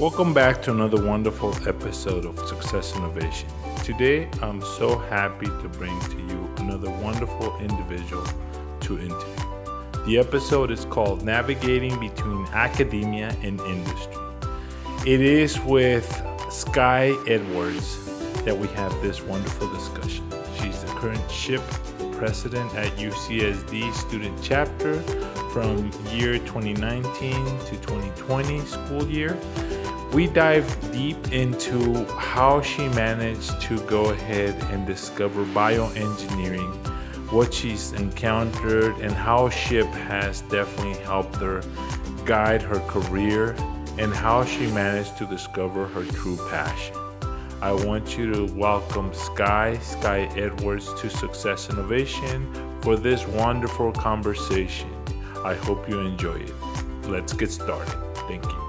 Welcome back to another wonderful episode of Success Innovation. Today, I'm so happy to bring to you another wonderful individual to interview. The episode is called Navigating Between Academia and Industry. It is with Skye Edwards that we have this wonderful discussion. She's the current SHPE president at UCSD student chapter from year 2019 to 2020 school year we dive deep into how she managed to go ahead and discover bioengineering, what she's encountered, and how SHPE has definitely helped her guide her career, and how she managed to discover her true passion. I want you to welcome Skye, Skye Edwards, to Success Innovation for this wonderful conversation. I hope you enjoy it. Let's get started. Thank you.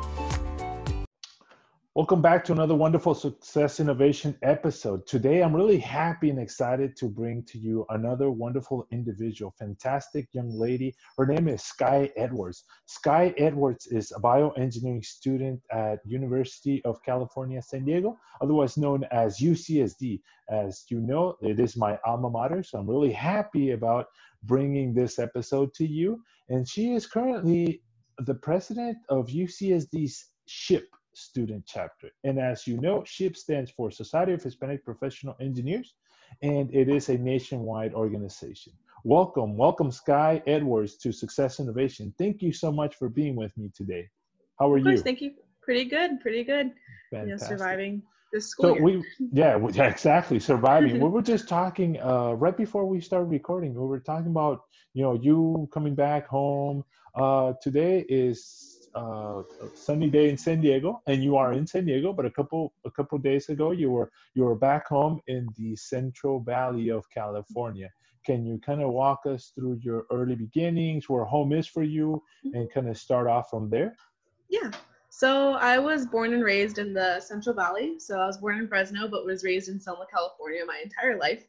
Welcome back to another wonderful Success Innovation episode. Today, I'm really happy and excited to bring to you another wonderful individual, fantastic young lady. Her name is Skye Edwards. Skye Edwards is a bioengineering student at University of California, San Diego, otherwise known as UCSD. As you know, it is my alma mater, so I'm really happy about bringing this episode to you. And she is currently the president of UCSD's SHPE student chapter. And as you know, SHPE stands for Society of Hispanic Professional Engineers, and it is a nationwide organization. Welcome, welcome, Skye Edwards to Success Innovation. Thank you so much for being with me today. How are of course, you? Thank you. Pretty good, pretty good. Fantastic. You know, surviving this school So year. we, yeah, we- yeah, exactly, surviving. we were just talking uh, right before we started recording. We were talking about, you know, you coming back home. Uh, today is uh, sunny day in San Diego, and you are in San Diego. But a couple a couple days ago, you were you were back home in the Central Valley of California. Can you kind of walk us through your early beginnings, where home is for you, and kind of start off from there? yeah. So I was born and raised in the Central Valley. So I was born in Fresno, but was raised in Selma, California my entire life.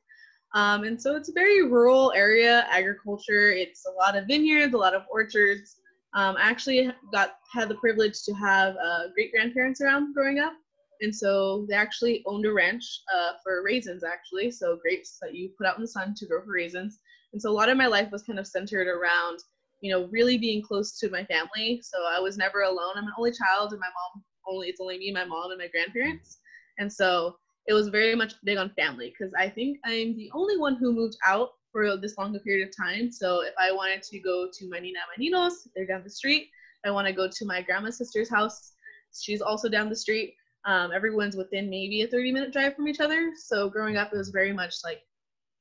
Um, and so it's a very rural area, agriculture. It's a lot of vineyards, a lot of orchards. Um, I actually got had the privilege to have uh, great grandparents around growing up, and so they actually owned a ranch uh, for raisins, actually, so grapes that you put out in the sun to grow for raisins. And so a lot of my life was kind of centered around, you know, really being close to my family. So I was never alone. I'm an only child, and my mom only it's only me, my mom, and my grandparents. And so it was very much big on family because I think I'm the only one who moved out for this long a period of time. So if I wanted to go to my Nina Maninos, they're down the street. I want to go to my grandma's sister's house, she's also down the street. Um, everyone's within maybe a 30 minute drive from each other. So growing up, it was very much like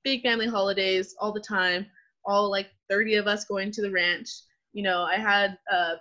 big family holidays all the time, all like 30 of us going to the ranch. You know, I had uh,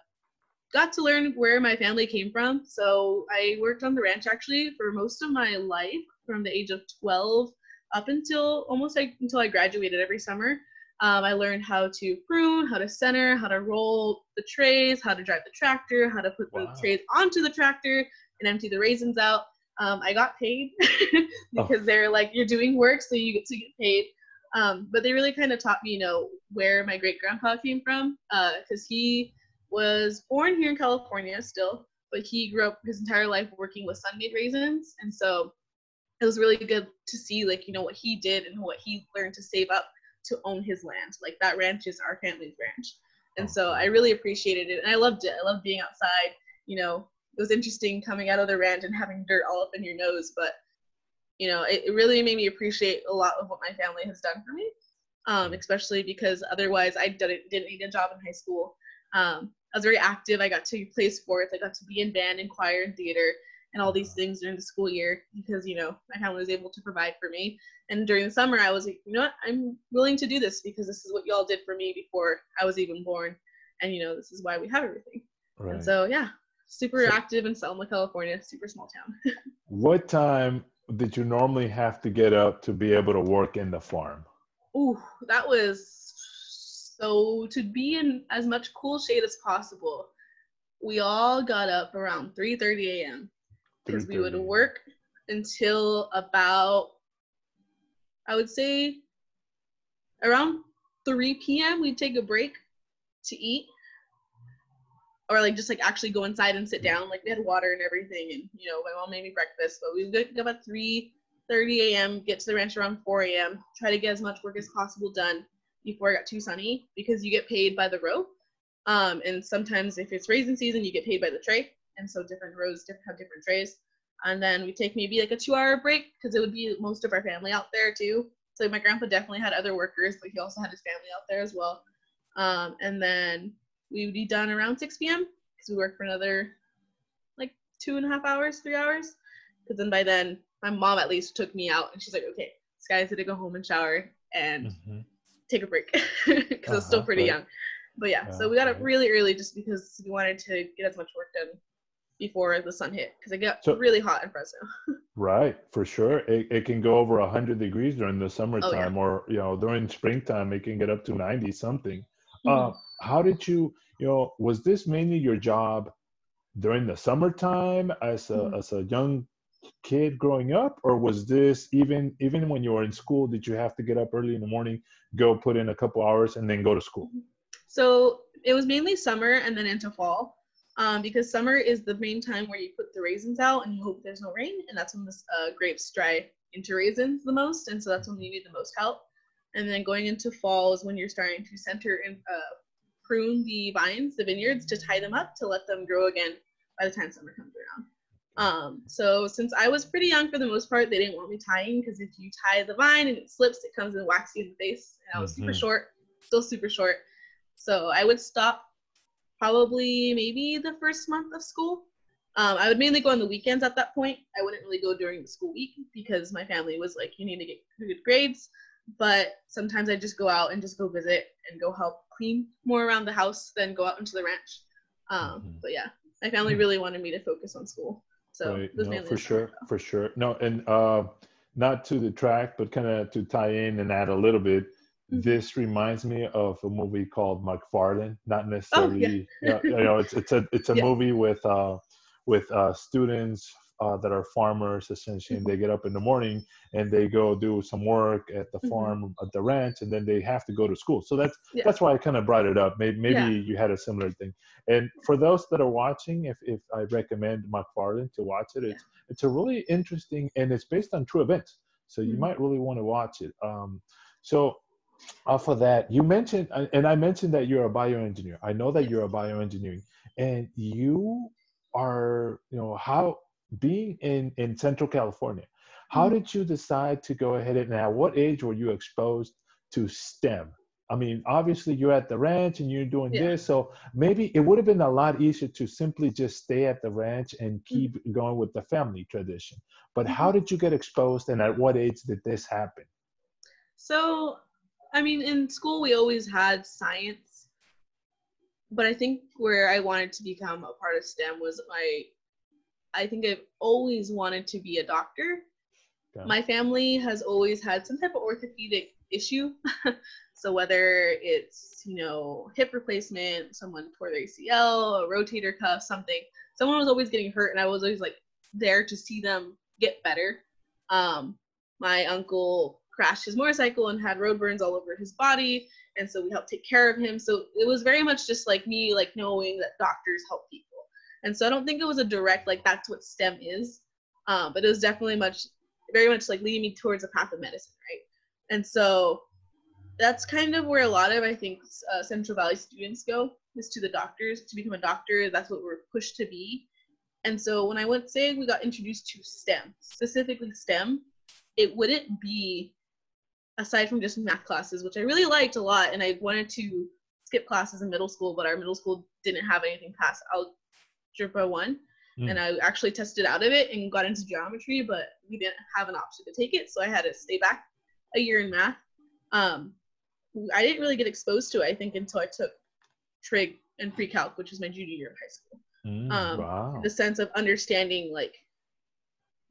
got to learn where my family came from. So I worked on the ranch actually for most of my life from the age of 12 up until almost like until I graduated every summer. Um, I learned how to prune, how to center, how to roll the trays, how to drive the tractor, how to put Wow. the trays onto the tractor and empty the raisins out. Um, I got paid because they're like, you're doing work, so you get to get paid. Um, but they really kind of taught me, you know, where my great grandpa came from, because he was born here in California still, but he grew up his entire life working with Sun-Maid raisins, and so it was really good to see like you know what he did and what he learned to save up to own his land. Like that ranch is our family's ranch, and so I really appreciated it and I loved it. I loved being outside. You know, it was interesting coming out of the ranch and having dirt all up in your nose, but you know, it, it really made me appreciate a lot of what my family has done for me. Um, especially because otherwise I didn't didn't need a job in high school. Um, I was very active. I got to play sports. I got to be in band and choir and theater and all these things during the school year because you know my family was able to provide for me. And during the summer, I was like, you know what, I'm willing to do this because this is what y'all did for me before I was even born, and you know this is why we have everything. Right. And so yeah, super So- active in Selma, California, super small town. What time did you normally have to get up to be able to work in the farm? Ooh, that was so to be in as much cool shade as possible. We all got up around 3:30 a.m. because we would work until about I would say around 3 p.m. We'd take a break to eat. or like just like actually go inside and sit down. Like we had water and everything, and you know my mom made me breakfast. But we would get about at three thirty a.m. Get to the ranch around four a.m. Try to get as much work as possible done before it got too sunny because you get paid by the row. Um, and sometimes if it's raisin season, you get paid by the tray. And so different rows have different trays. And then we take maybe like a two hour break because it would be most of our family out there too. So my grandpa definitely had other workers, but he also had his family out there as well. Um, and then we would be done around 6 p.m. because we work for another like two and a half hours, three hours. Because then by then, my mom at least took me out and she's like, okay, Skye's gonna go home and shower and mm-hmm. take a break because uh-huh, I was still uh-huh, pretty right. young. But yeah, so we got up really early just because we wanted to get as much work done before the sun hit because it got so, really hot in Fresno. right, for sure. It, it can go over 100 degrees during the summertime, oh, yeah. or you know during springtime it can get up to 90 something. Mm-hmm. Uh, how did you, you know, was this mainly your job during the summertime as a mm-hmm. as a young kid growing up, or was this even even when you were in school? Did you have to get up early in the morning, go put in a couple hours, and then go to school? So it was mainly summer and then into fall. Um, because summer is the main time where you put the raisins out and you hope there's no rain, and that's when the uh, grapes dry into raisins the most, and so that's when you need the most help. And then going into fall is when you're starting to center and uh, prune the vines, the vineyards, to tie them up to let them grow again by the time summer comes around. Um, so since I was pretty young for the most part, they didn't want me tying because if you tie the vine and it slips, it comes and whacks you in the face. And I was mm-hmm. super short, still super short. So I would stop probably maybe the first month of school. Um, I would mainly go on the weekends at that point. I wouldn't really go during the school week because my family was like, you need to get good grades. But sometimes I just go out and just go visit and go help clean more around the house than go out into the ranch. Um, mm-hmm. But yeah, my family really wanted me to focus on school. So right. no, for sure, for sure. No, and uh, not to the track, but kind of to tie in and add a little bit. Mm-hmm. This reminds me of a movie called McFarland. Not necessarily, oh, yeah. you, know, you, know, it's it's a it's a yeah. movie with uh, with uh, students uh, that are farmers essentially, and they get up in the morning and they go do some work at the mm-hmm. farm mm-hmm. at the ranch, and then they have to go to school. So that's yeah. that's why I kind of brought it up. Maybe maybe you had a similar thing. And for those that are watching, if if I recommend McFarland to watch it, it's it's a really interesting and it's based on true events. So you mm-hmm. might really want to watch it. Um, so off of that, you mentioned, and I mentioned that you're a bioengineer. I know that you're a bioengineering, and you are, you know, how being in in Central California. How mm-hmm. did you decide to go ahead and at what age were you exposed to STEM? I mean, obviously you're at the ranch and you're doing yeah. this, so maybe it would have been a lot easier to simply just stay at the ranch and mm-hmm. keep mm-hmm. going with the family tradition. But how mm-hmm. did you get exposed, and at what age did this happen? So I mean, in school we always had science, but I think where I wanted to become a part of STEM was my. I think I've always wanted to be a doctor. My family has always had some type of orthopedic issue. so whether it's, you know, hip replacement, someone tore their ACL, a rotator cuff, something, someone was always getting hurt and I was always like there to see them get better. Um, my uncle crashed his motorcycle and had road burns all over his body and so we helped take care of him. So it was very much just like me like knowing that doctors help people. And so i don't think it was a direct like that's what stem is um, but it was definitely much very much like leading me towards a path of medicine right? And so that's kind of where a lot of i think uh, central valley students go is to the doctors. To become a doctor that's what we're pushed to be. And so when i went say we got introduced to stem specifically stem it wouldn't be aside from just math classes, which I really liked a lot, and I wanted to skip classes in middle school, but our middle school didn't have anything past algebra one, mm. and I actually tested out of it and got into geometry, but we didn't have an option to take it, so I had to stay back a year in math. Um, I didn't really get exposed to it, I think, until I took trig and pre-calc, which was my junior year of high school. Mm, um, wow. The sense of understanding like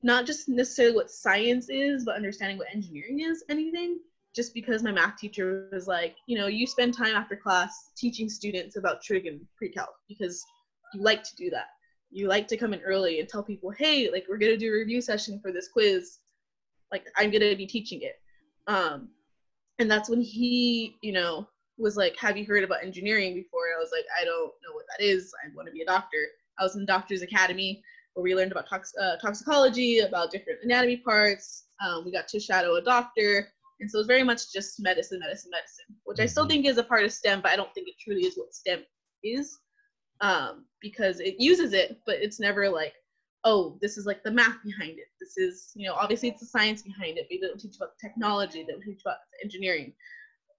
not just necessarily what science is, but understanding what engineering is, anything. Just because my math teacher was like, you know, you spend time after class teaching students about trig and pre-calc because you like to do that. You like to come in early and tell people, hey, like we're gonna do a review session for this quiz. Like I'm gonna be teaching it. Um, and that's when he, you know, was like, "Have you heard about engineering before?" I was like, "I don't know what that is. I want to be a doctor." I was in Doctors Academy where we learned about tox- uh, toxicology, about different anatomy parts. Um, we got to shadow a doctor, and so it was very much just medicine, medicine, medicine, which I still Mhm. think is a part of STEM, but I don't think it truly is what STEM is, um, because it uses it, but it's never like, oh, this is like the math behind it. This is, you know, obviously it's the science behind it. But they don't teach about the technology. They don't teach about the engineering.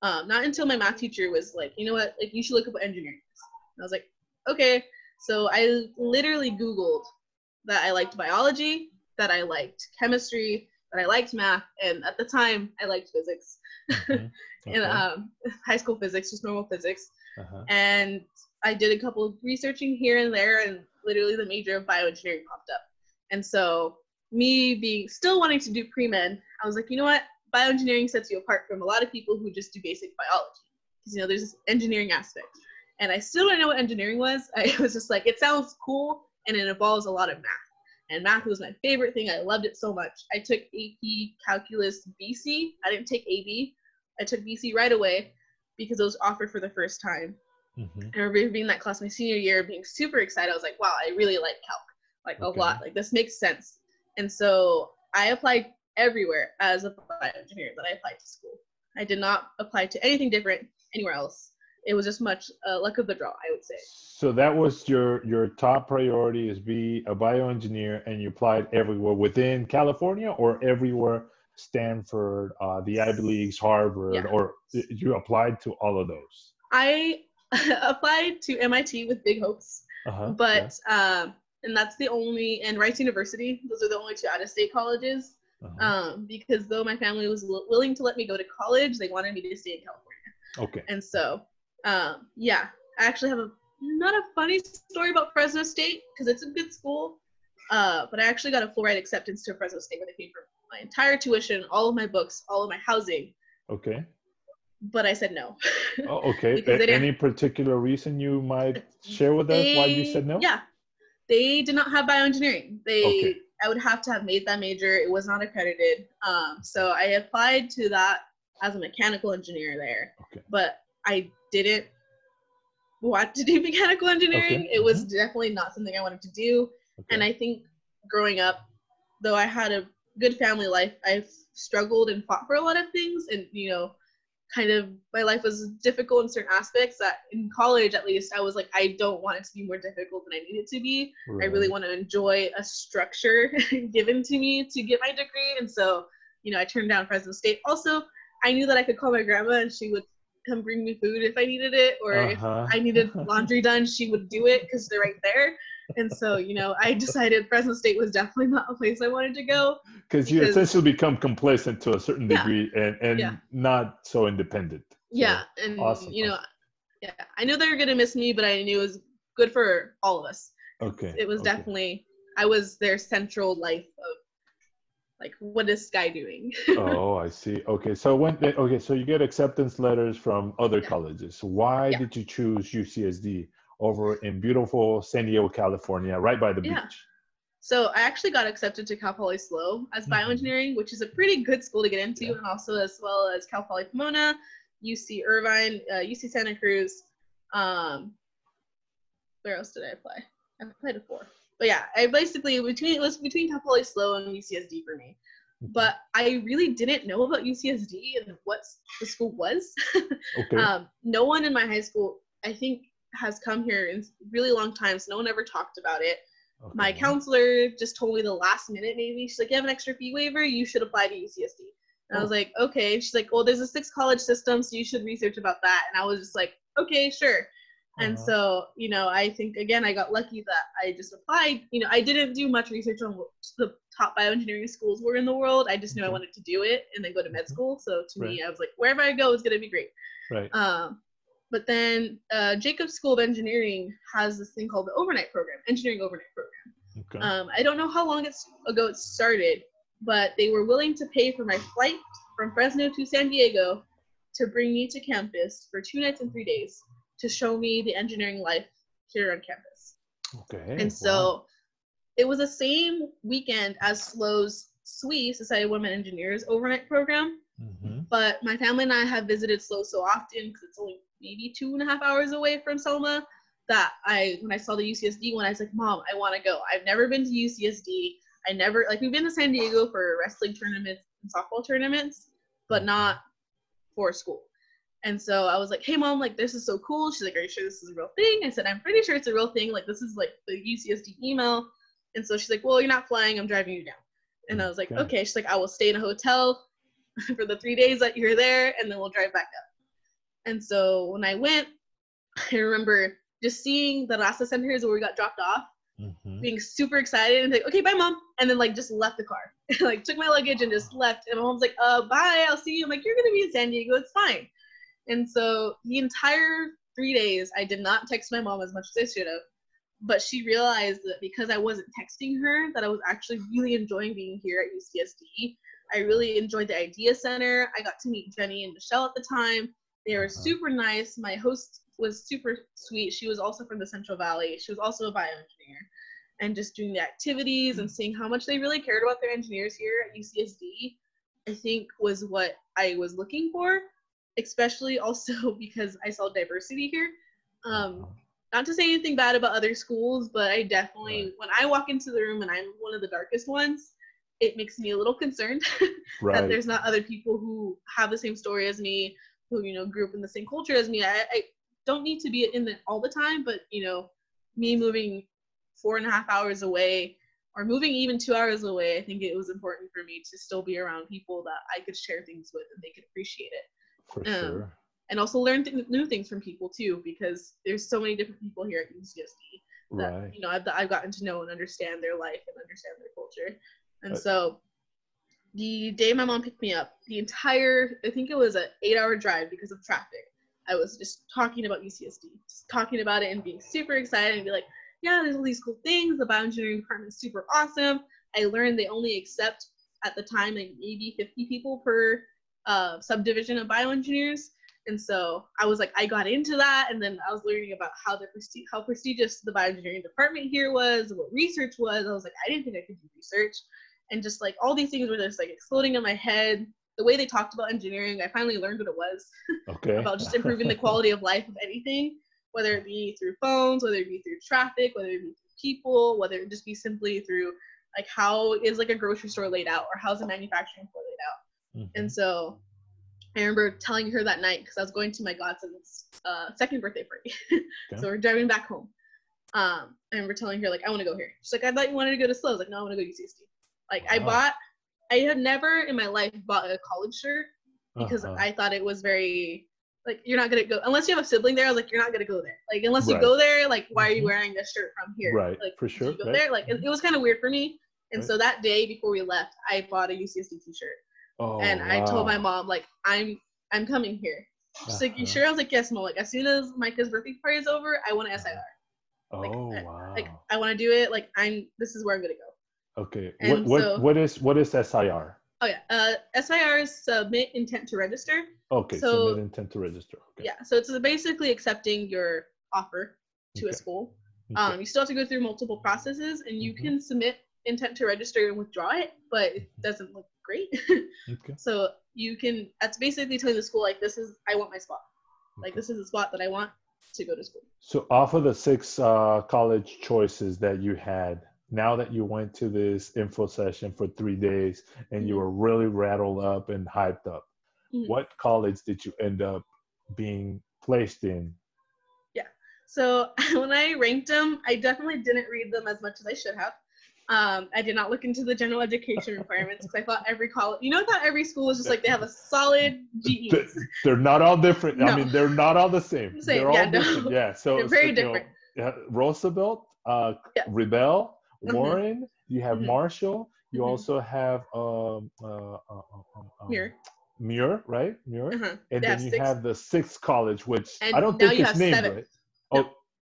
Um, not until my math teacher was like, you know what, like you should look up what engineering is. And I was like, okay. So I literally Googled that I liked biology, that I liked chemistry, that I liked math, and at the time I liked physics. Okay. um, high school physics, just normal physics. Uh-huh. And I did a couple of researching here and there, and literally the major of bioengineering popped up. And so, me being still wanting to do pre med, I was like, you know what? Bioengineering sets you apart from a lot of people who just do basic biology. Because, you know, there's this engineering aspect. And I still don't know what engineering was. I was just like, it sounds cool, and it involves a lot of math. And math was my favorite thing. I loved it so much. I took AP Calculus BC. I didn't take AB. I took BC right away because it was offered for the first time. Mhm. I remember being in that class my senior year, being super excited. I was like, wow, I really like calc, like Okay. a lot. Like this makes sense. And so I applied everywhere as a bioengineer that I applied to school. I did not apply to anything different anywhere else. It was just much uh, luck of the draw, I would say. So that was your your top priority is be a bioengineer, and you applied everywhere within California or everywhere, Stanford, uh, the Ivy Leagues, Harvard, Yeah. or you applied to all of those. I applied to MIT with big hopes, Uh-huh. but um, and that's the only and Rice University. Those are the only two out-of-state colleges. Uh-huh. Um, because though my family was willing to let me go to college, they wanted me to stay in California. okay. And so, um, yeah, I actually have a not a funny story about Fresno State because it's a good school, uh, but I actually got a full ride acceptance to Fresno State where they paid for my entire tuition, all of my books, all of my housing. Okay. But I said no. Oh, okay. A- Any particular reason you might share with us why you said no? Yeah, they did not have bioengineering. They Okay. I would have to have made that major. It was not accredited. Um, so I applied to that as a mechanical engineer there. Okay. but I didn't want to do mechanical engineering. Okay. It was uh-huh. definitely not something I wanted to do. Okay. And I think growing up, though I had a good family life, I've struggled and fought for a lot of things. And, you know, kind of my life was difficult in certain aspects that in college, at least, I was like, I don't want it to be more difficult than I need it to be. I really want to enjoy a structure given to me to get my degree. And so, you know, I turned down Fresno State. Also, I knew that I could call my grandma and she would come bring me food if I needed it, or if Uh-huh. I needed laundry done, she would do it because they're right there. And so, you know, I decided Fresno State was definitely not a place I wanted to go. Because you essentially become complacent to a certain Yeah. degree and, and Yeah. not so independent. So, Yeah, and awesome, you know, yeah, I knew they were gonna miss me, but I knew it was good for all of us. Okay. It was okay. definitely I was their central life like what is Skye doing? oh, I see. Okay, so when they- okay, so you get acceptance letters from other Yeah. colleges. Why Yeah. did you choose UCSD over in beautiful San Diego, California, right by the Yeah. beach? So I actually got accepted to Cal Poly SLO as Mhm. bioengineering, which is a pretty good school to get into, and also as well as Cal Poly Pomona, UC Irvine, uh, UC Santa Cruz. Um, where else did I apply? I applied to four. But yeah, I basically between it was between Cal Poly SLO and UCSD for me. But I really didn't know about UCSD and what the school was. Okay. um, no one in my high school, I think, has come here in really long time, so no one ever talked about it my counselor just told me the last minute maybe she's like you have an extra fee waiver you should apply to ucsd and i was Oh. like okay she's like well there's a six college system so you should research about that and i was just like okay sure and Uh-huh. so you know i think again i got lucky that i just applied you know i didn't do much research on what the top bioengineering schools were in the world i just knew i wanted to do it and then go to med Mhm. school so to me i was like wherever i go is going to be great Right. um, but then uh, Jacobs School of Engineering has this thing called the overnight program, engineering overnight program. Okay. Um, I don't know how long it's ago it started, but they were willing to pay for my flight from Fresno to San Diego to bring me to campus for two nights and three days to show me the engineering life here on campus. okay. and so wow. it was the same weekend as SLO's SWE, Society of Women Engineers overnight program. Mhm. But my family and I have visited SLO so often because it's only maybe two and a half hours away from Selma that I when I saw the UCSD one, I was like, Mom, I want to go. I've never been to UCSD. I never like we've been to San Diego for wrestling tournaments and softball tournaments, but not for school. And so I was like, Hey mom, like this is so cool. She's like, Are you sure this is a real thing? I said, I'm pretty sure it's a real thing. Like this is like the UCSD email. And so she's like, Well, you're not flying, I'm driving you down. And I was like, Okay. Okay. She's like, I will stay in a hotel for the three days that you're there and then we'll drive back up. And so when I went, I remember just seeing the Rasa Center is where we got dropped off, Mhm. being super excited and like, okay, bye mom. And then like just left the car. like took my luggage and just left. And my mom's like, uh, bye, I'll see you. I'm like, you're gonna be in San Diego, it's fine. And so the entire three days I did not text my mom as much as I should have. But she realized that because I wasn't texting her, that I was actually really enjoying being here at UCSD. I really enjoyed the Idea Center. I got to meet Jenny and Michelle at the time. They were Uh-huh. super nice. My host was super sweet. She was also from the Central Valley. She was also a bioengineer. And just doing the activities and seeing how much they really cared about their engineers here at UCSD, I think was what I was looking for, especially also because I saw diversity here. Um, Uh-huh. not to say anything bad about other schools, but I definitely, Right. when I walk into the room and I'm one of the darkest ones, it makes me a little concerned that there's not other people who have the same story as me, who you know grew up in the same culture as me. I, I don't need to be in it all the time, but you know, me moving four and a half hours away or moving even two hours away, I think it was important for me to still be around people that I could share things with and they could appreciate it For um, sure. and also learn th- new things from people too because there's so many different people here at UCSD that Right. you know I've, I've gotten to know and understand their life and understand their culture and Right. so the day my mom picked me up the entire i think it was an eight hour drive because of traffic i was just talking about ucsd just talking about it and being super excited and be like yeah there's all these cool things the bioengineering department is super awesome i learned they only accept at the time like maybe 50 people per uh, subdivision of bioengineers and so I was like, I got into that, and then I was learning about how the presti- how prestigious the bioengineering department here was, what research was. I was like, I didn't think I could do research, and just like all these things were just like exploding in my head. The way they talked about engineering, I finally learned what it was Okay. about just improving the quality of life of anything, whether it be through phones, whether it be through traffic, whether it be through people, whether it just be simply through like how is like a grocery store laid out or how's a manufacturing floor laid out. Mhm. And so I remember telling her that night because I was going to my godson's uh, second birthday party. Okay. so we're driving back home. Um, I remember telling her like I want to go here. She's like, I thought you wanted to go to SLO. I was like, no, I want to go to UCSD. Like I bought, I had never in my life bought a college shirt because Uh-huh. I thought it was very like you're not gonna go unless you have a sibling there. I was like, you're not gonna go there. Like unless you go there, like why are you Mhm. wearing this shirt from here? Right, Like for sure, go right. there. Like it, it was kind of weird for me. And Right. so that day before we left, I bought a UCSD T-shirt oh, and I told my mom like I'm I'm coming here. She's like, you Uh-huh. sure? I was like, yes, mom. Like as soon as Micah's birthday party is over, I want to SIR. like, Oh I- wow. Like I want to do it. Like I'm. This is where I'm gonna go. okay. What and what so- what is what is SIR? Oh yeah. Uh, SIR is submit intent to register. Okay. So- submit intent to register. Okay. Yeah. So it's basically accepting your offer to a school. Okay. Um, you still have to go through multiple processes, and you Mhm. can submit intent to register and withdraw it, but it doesn't look great. okay. so you can. That's basically telling the school like, this is I want my spot. Like this is the spot that I want to go to school. So, off of the six uh, college choices that you had, now that you went to this info session for three days and you Mhm. were really rattled up and hyped up, Mhm. what college did you end up being placed in? Yeah. So when I ranked them, I definitely didn't read them as much as I should have. Um, I did not look into the general education requirements because I thought every college, you know, I thought every school is just like they have a solid E GEs. They're not all different. I No. mean, they're not all the same. Same, They're all yeah, no. different. Yeah. So, They're very so, know, different. yeah, Roosevelt, uh, Yeah. Revelle, Mhm. Warren. You have Mhm. Marshall. You Mhm. also have um, uh, uh, uh, um, um, Mirror. Muir, right? Muir. Uh-huh. And They then you six. have the sixth college, which And I don't think it's named seven. right.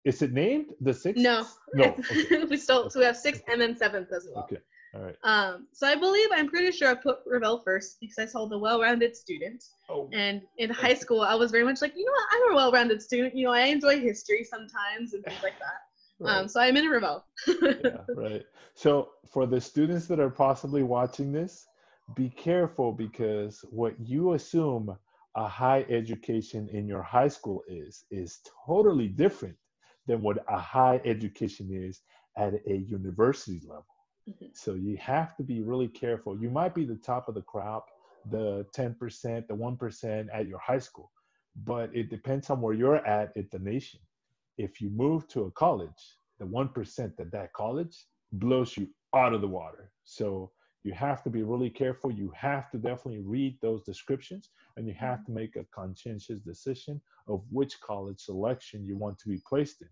Is it named the sixth? No. No. Okay. we still so we have sixth and then seventh as well. okay. All right. Um, so I believe I'm pretty sure I put Revelle first because I saw the well-rounded student. Oh. And in high school, I was very much like, you know what, I'm a well-rounded student. You know, I enjoy history sometimes and things like that. right. Um, so I'm in Revelle. yeah, right. So for the students that are possibly watching this, be careful because what you assume a high education in your high school is is totally different than what a high education is at a university level. Mm-hmm. So you have to be really careful. You might be the top of the crop, the 10%, the 1% at your high school, but it depends on where you're at at the nation. If you move to a college, the 1% at that college blows you out of the water. So you have to be really careful. You have to definitely read those descriptions and you have mm-hmm. to make a conscientious decision of which college selection you want to be placed in.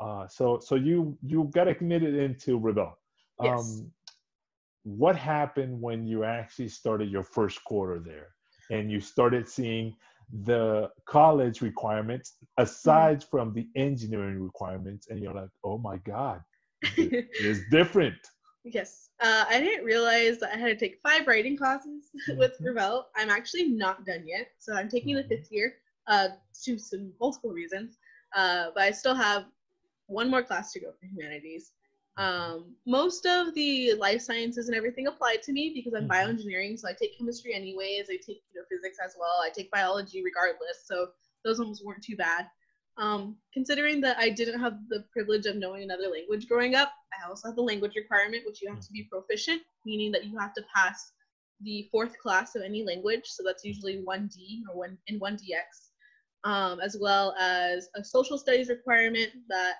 Uh, so so you you got admitted into Revelle. Yes. Um, what happened when you actually started your first quarter there and you started seeing the college requirements aside mm-hmm. from the engineering requirements and you're like oh my god it's different yes uh, i didn't realize that i had to take five writing classes with Revelle. i'm actually not done yet so i'm taking the mm-hmm. fifth year uh, to some multiple reasons uh, but i still have one more class to go for humanities um, most of the life sciences and everything apply to me because I'm mm-hmm. bioengineering, so I take chemistry anyways. I take you know physics as well. I take biology regardless, so those ones weren't too bad. Um, considering that I didn't have the privilege of knowing another language growing up, I also have the language requirement, which you have to be proficient, meaning that you have to pass the fourth class of any language. So that's usually 1D or one in 1DX, um, as well as a social studies requirement that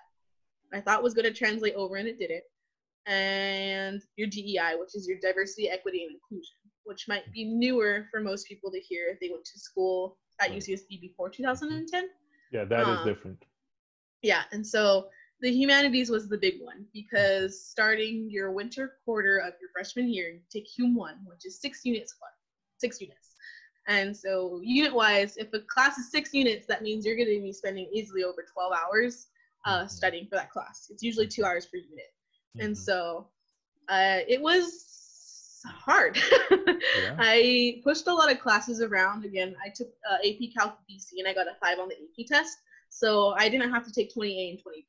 I thought was going to translate over and it didn't. And your DEI, which is your diversity, equity, and inclusion, which might be newer for most people to hear if they went to school at UCSD before 2010. Yeah, that um, is different. Yeah, and so the humanities was the big one because starting your winter quarter of your freshman year, you take Hum 1, which is six units six units. And so unit wise, if a class is six units, that means you're going to be spending easily over 12 hours uh, mm-hmm. studying for that class. It's usually two hours per unit. Mm-hmm. And so uh, it was hard. yeah. I pushed a lot of classes around. Again, I took uh, AP Calc BC and I got a five on the AP test. So I didn't have to take 20A and 20B.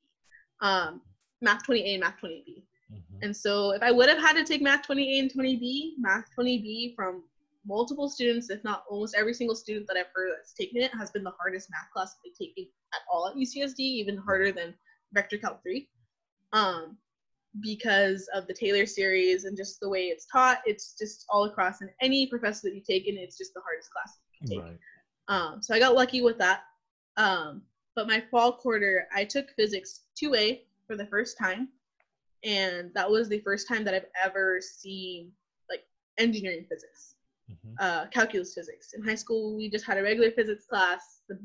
Um, math 20A and math 20B. Mm-hmm. And so if I would have had to take math 20A and 20B, math 20B from multiple students, if not almost every single student that I've heard that's taken it, has been the hardest math class they've taken at all at UCSD, even harder than Vector Calc 3. Um, because of the Taylor series and just the way it's taught, it's just all across. And any professor that you take and it's just the hardest class you can take. Right. Um, so I got lucky with that. Um, but my fall quarter, I took physics 2A for the first time. And that was the first time that I've ever seen like engineering physics mm-hmm. uh, calculus physics. In high school, we just had a regular physics class. The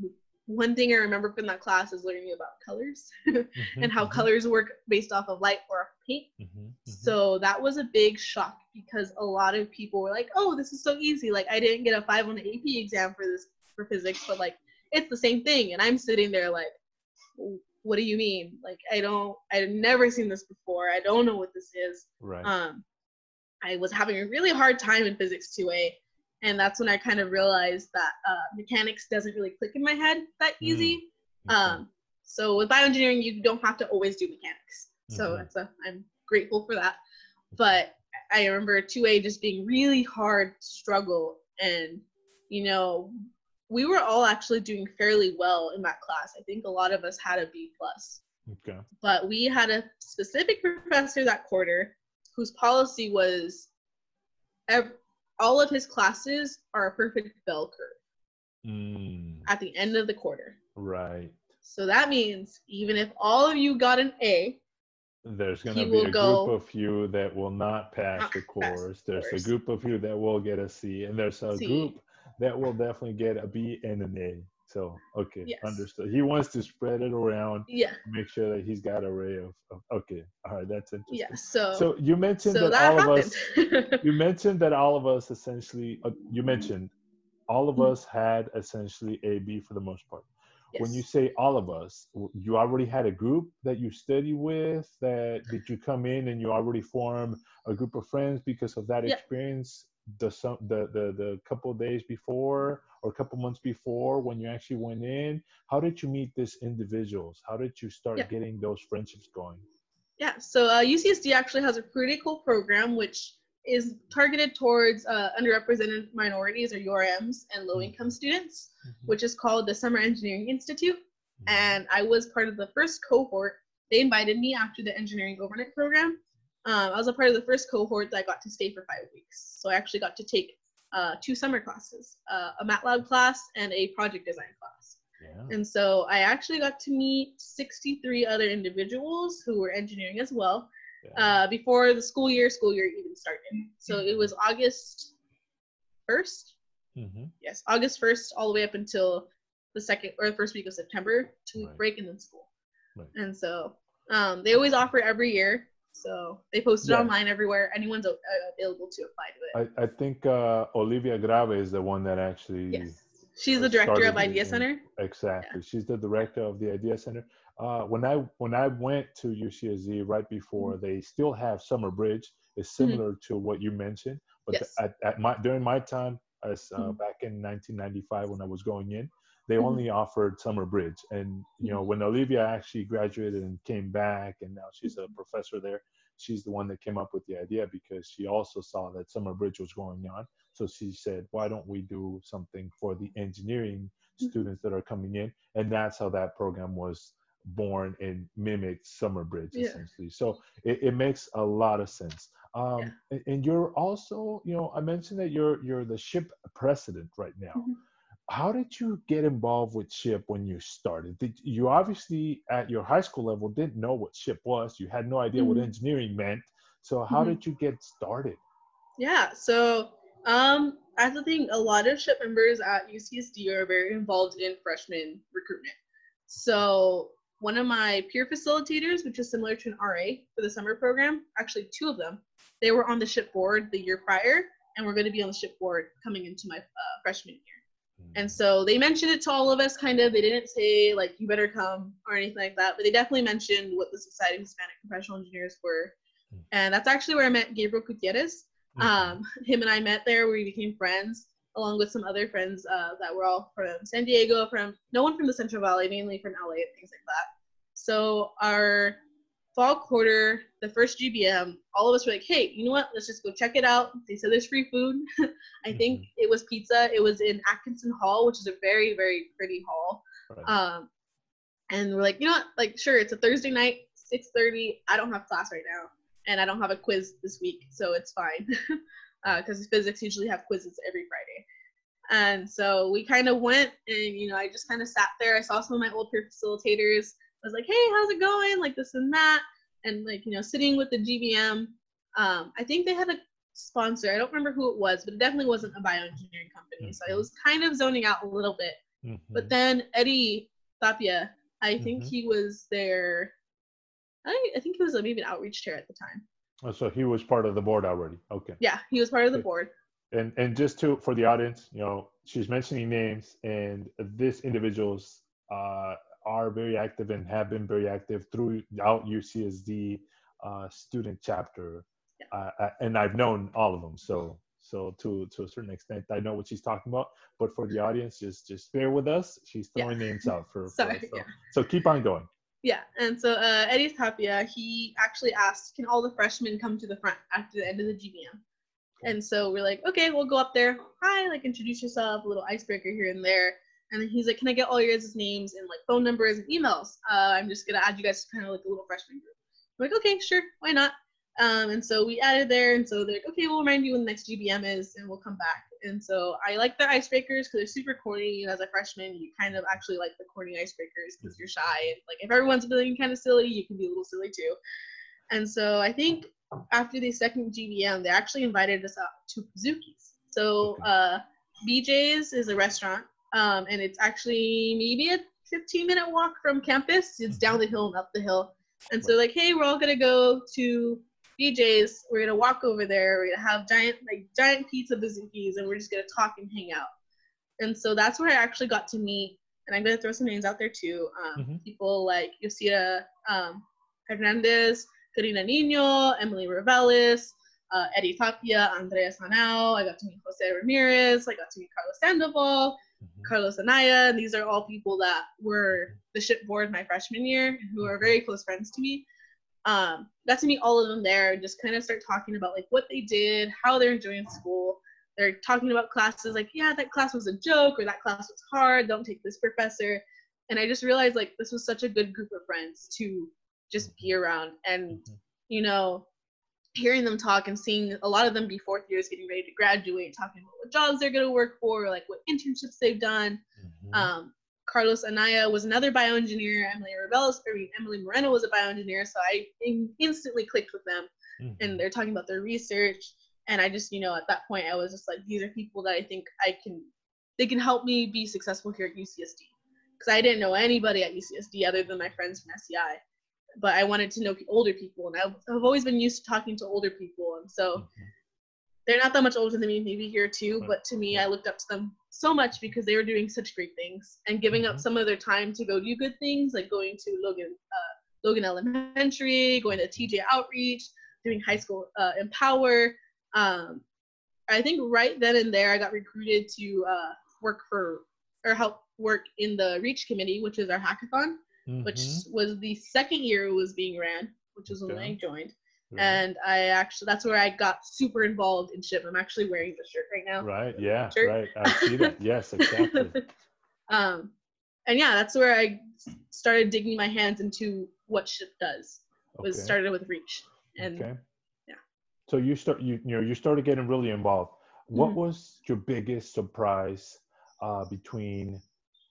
one thing I remember from that class is learning about colors mm-hmm, and how mm-hmm. colors work based off of light or paint. Mm-hmm, mm-hmm, so that was a big shock because a lot of people were like, "Oh, this is so easy! Like I didn't get a five on the AP exam for this for physics, but like it's the same thing." And I'm sitting there like, "What do you mean? Like I don't, I've never seen this before. I don't know what this is." Right. Um, I was having a really hard time in physics 2A. And that's when I kind of realized that uh, mechanics doesn't really click in my head that mm. easy. Mm-hmm. Um, so with bioengineering, you don't have to always do mechanics. Mm-hmm. So that's a, I'm grateful for that. But I remember 2A just being really hard struggle. And, you know, we were all actually doing fairly well in that class. I think a lot of us had a B plus. Okay. But we had a specific professor that quarter whose policy was ev- all of his classes are a perfect bell curve mm. at the end of the quarter. Right. So that means even if all of you got an A, there's going to be a group of you that will not pass the course. There's course. a group of you that will get a C, and there's a C. group that will definitely get a B and an A. So okay, yes. understood. He wants to spread it around. Yeah. Make sure that he's got array of, of okay. All right, that's interesting. Yeah. So so you mentioned so that, that, all happened. of us. you mentioned that all of us essentially. Uh, you mentioned all of mm-hmm. us had essentially A B for the most part. Yes. When you say all of us, you already had a group that you study with. That did you come in and you already form a group of friends because of that experience? The some the the the couple days before or a couple months before when you actually went in how did you meet these individuals how did you start yeah. getting those friendships going yeah so uh, ucsd actually has a pretty cool program which is targeted towards uh, underrepresented minorities or URMs and low income students, Mhm. which is called the Summer Engineering Institute. Mhm. And I was part of the first cohort. They invited me after the engineering overnight program. Um, I was a part of the first cohort that I got to stay for five weeks. So I actually got to take uh, two summer classes uh, a MATLAB class and a project design class. Yeah. And so I actually got to meet 63 other individuals who were engineering as well yeah. uh, before the school year school year even started. So it was August 1st. Mhm. Yes, August 1st all the way up until the second or the first week of September, two week Right. break and then school. Right. And so um, they always offer every year. So they post it Yeah. online everywhere. Anyone's uh, available to apply to it. I, I think uh, Olivia Graeve is the one that actually yes. She's the uh, director of Idea in- Center. Exactly. She's the director of the Idea Center. Uh, when I when I went to UCSD right before, Mm-hmm. they still have Summer Bridge. It's similar to what you mentioned, but Yes. at, at my during my time, as uh, Mhm. back in 1995 when I was going in, they Mhm. only offered Summer Bridge. And you know, when Olivia actually graduated and came back, and now she's a professor there, she's the one that came up with the idea because she also saw that Summer Bridge was going on. So she said, why don't we do something for the engineering students that are coming in? And that's how that program was born and mimicked Summer Bridge Yeah. essentially. So it, it makes a lot of sense. Um, Yeah. and, and you're also, you know, I mentioned that you're you're the SHPE president right now. Mhm. How did you get involved with SHPE when you started? Did you obviously at your high school level didn't know what SHPE was? You had no idea what Mhm. engineering meant. So how Mhm. did you get started? Yeah, so um, as the thing, a lot of SHPE members at UCSD are very involved in freshman recruitment. So one of my peer facilitators, which is similar to an RA for the summer program, actually two of them, they were on the SHPE board the year prior, and we're going to be on the SHPE board coming into my uh, freshman year. And so they mentioned it to all of us, kind of. They didn't say like you better come or anything like that, but they definitely mentioned what the Society of Hispanic Professional Engineers were. Mm. And that's actually where I met Gabriel Gutierrez. Mhm. Um, him and I met there. We became friends, along with some other friends uh, that were all from San Diego, from no one from the Central Valley, mainly from LA and things like that. So our fall quarter, the first GBM, all of us were like, "Hey, you know what? Let's just go check it out." They said there's free food. I think Mhm. it was pizza. It was in Atkinson Hall, which is a very very pretty hall. Right. Um, and we're like, you know what? Like, sure, it's a Thursday night, 6:30. I don't have class right now, and I don't have a quiz this week, so it's fine. Because physics usually have quizzes every Friday. And so we kind of went, and you know, I just kind of sat there. I saw some of my old peer facilitators. I was like, hey, how's it going? Like this and that, and like you know, sitting with the GBM. Um, I think they had a sponsor. I don't remember who it was, but it definitely wasn't a bioengineering company. So I was kind of zoning out a little bit. Mhm. But then Eddie Tapia, I think Mhm. he was there. I, I think he was maybe an outreach chair at the time. Oh, so he was part of the board already. Okay. Yeah, he was part of the board. And and just to for the audience, you know, she's mentioning names, and this individuals uh, are very active and have been very active throughout UCSD uh, student chapter, Yeah. uh, uh, and I've known all of them. So so to to a certain extent, I know what she's talking about. But for the audience, just just bear with us. She's Yeah. throwing names out for, for Sorry, us. So, yeah. so keep on going. Yeah, and so uh, Eddie Tapia, he actually asked, can all the freshmen come to the front after the end of the GBM? And so we're like, okay, we'll go up there. Hi, like introduce yourself, a little icebreaker here and there. And then he's like, can I get all your guys' names and like phone numbers and emails? Uh, I'm just gonna add you guys to kind of like a little freshman group. I'm like, okay, sure, why not? Um, and so we added there, and so they're like, okay, we'll remind you when the next GBM is, and we'll come back. And so I like the icebreakers because they're super corny. As a freshman, you kind of actually like the corny icebreakers because you're shy. And like if everyone's being kind of silly, you can be a little silly too. And so I think after the second GBM, they actually invited us out to Pazuki's. So uh, BJ's is a restaurant, um, and it's actually maybe a 15 minute walk from campus. It's down the hill and up the hill. And so like, hey, we're all gonna go to BJ's. We're gonna walk over there. We're gonna have giant like giant pizza bazookies, and we're just gonna talk and hang out. And so that's where I actually got to meet. And I'm gonna throw some names out there too. Um, Mhm. People like Yosira um, Hernandez, Karina Nino, Emily Revelis, uh, Eddie Tapia, Andrea Sanao. I got to meet Jose Ramirez. I got to meet Carlos Sandoval, Mhm. Carlos Anaya. And these are all people that were the SHPE board my freshman year who are very close friends to me. um, got to meet all of them there and just kind of start talking about like what they did, how they're enjoying school. They're talking about classes like, yeah, that class was a joke or that class was hard. Don't take this professor. And I just realized like this was such a good group of friends to just be around. And, mm-hmm. you know, hearing them talk and seeing a lot of them be fourth years getting ready to graduate, talking about what jobs they're going to work for, like what internships they've done. Mm-hmm. Um, Carlos Anaya was another bioengineer. Emily Rebellis, I mean, Emily Moreno was a bioengineer. So I in- instantly clicked with them, mm-hmm. and they're talking about their research. And I just, you know, at that point, I was just like, these are people that I think I can, they can help me be successful here at UCSD. Because I didn't know anybody at UCSD other than my friends from SEI but I wanted to know older people, and I've, I've always been used to talking to older people, and so they're not that much older than me, maybe here too. Right. But to me, I looked up to them so much because they were doing such great things and giving mm-hmm. up some of their time to go do good things, like going to Logan uh, Logan Elementary, going to TJ Outreach, doing high school uh, Empower. Um, I think right then and there, I got recruited to uh, work for or help work in the Reach Committee, which is our hackathon mm-hmm. which was the second year it was being ran, which was when I joined. And I actually, that's where I got super involved in SHPE. I'm actually wearing the shirt right now. Right. Yeah. Shirt. Right. I see that. yes, exactly. um, and yeah, that's where I started digging my hands into what SHPE does. Was okay. started with Reach. And okay. yeah. So you start, you, you know, you started getting really involved. What mm-hmm. was your biggest surprise uh, between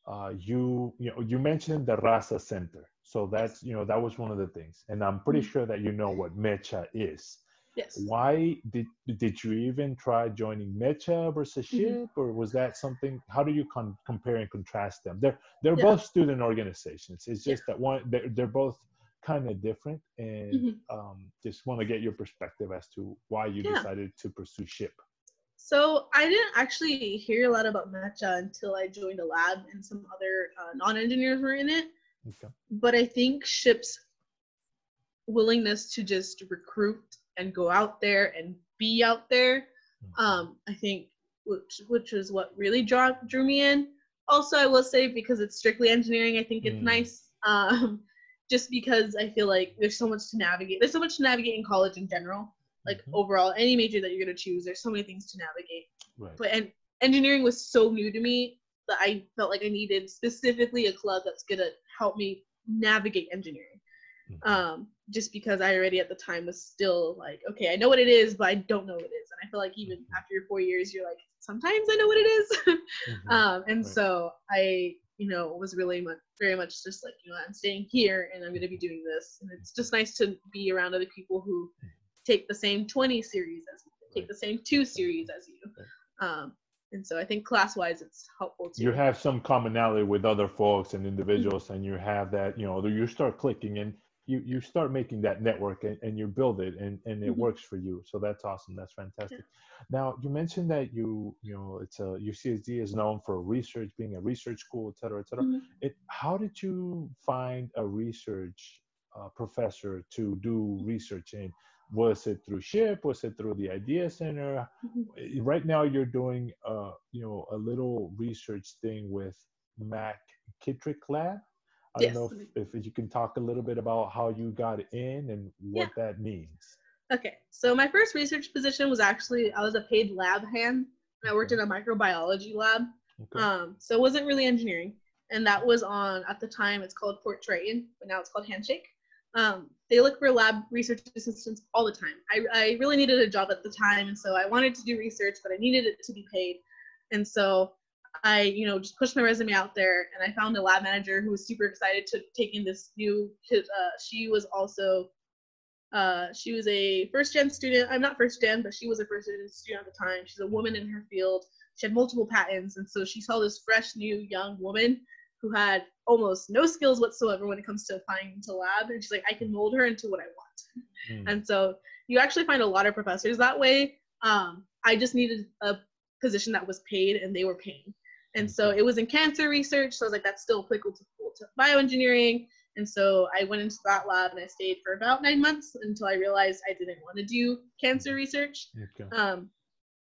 uh, you you know you mentioned the Raza Center, so that's you know that was one of the things, and I'm pretty mm-hmm. sure that you know what Mecha is. Yes. Why did did you even try joining Mecha versus mm-hmm. SHPE, mm-hmm. or was that something? How do you con- compare and contrast them? They're they're yeah. both student organizations. It's just yeah. that one they're, they're both kind of different, and mm-hmm. um, just want to get your perspective as to why you yeah. decided to pursue SHPE. So I didn't actually hear a lot about MEChA until I joined a lab and some other uh, non-engineers were in it. Okay. But I think SHPE's willingness to just recruit and go out there and be out there, mm-hmm. um, I think, which which was what really draw, drew me in. Also, I will say because it's strictly engineering, I think it's mm. nice. Um, just because I feel like there's so much to navigate. There's so much to navigate in college in general like mm-hmm. overall any major that you're going to choose there's so many things to navigate right. but and engineering was so new to me that i felt like i needed specifically a club that's going to help me navigate engineering mm-hmm. um, just because i already at the time was still like okay i know what it is but i don't know what it is and i feel like even mm-hmm. after your four years you're like sometimes i know what it is. mm-hmm. um, and right. so i you know was really much very much just like you know i'm staying here and i'm going to be doing this and it's just nice to be around other people who take the same 20 series as you, take the same two series as you. Um, and so I think class wise, it's helpful too. You have some commonality with other folks and individuals, and you have that, you know, you start clicking and you, you start making that network and, and you build it and, and it mm-hmm. works for you. So that's awesome. That's fantastic. Yeah. Now you mentioned that you, you know, it's a UCSD is known for research, being a research school, et cetera, et cetera. Mm-hmm. It, how did you find a research uh, professor to do research in? Was it through SHPE was it through the idea center mm-hmm. right now you're doing uh you know a little research thing with mac kittrick lab i yes. don't know if, if you can talk a little bit about how you got in and what yeah. that means okay so my first research position was actually i was a paid lab hand and i worked in a microbiology lab okay. um so it wasn't really engineering and that was on at the time it's called Port Triton, but now it's called Handshake. Um, they look for lab research assistants all the time. I, I really needed a job at the time, and so I wanted to do research, but I needed it to be paid. And so I, you know, just pushed my resume out there, and I found a lab manager who was super excited to take in this new. Uh, she was also, uh, she was a first gen student. I'm not first gen, but she was a first gen student at the time. She's a woman in her field. She had multiple patents, and so she saw this fresh, new, young woman who had almost no skills whatsoever when it comes to applying to lab. And she's like, I can mold her into what I want. Mm. And so you actually find a lot of professors that way. Um, I just needed a position that was paid and they were paying. And so it was in cancer research. So I was like, that's still applicable to, to bioengineering. And so I went into that lab and I stayed for about nine months until I realized I didn't want to do cancer research. Okay. Um,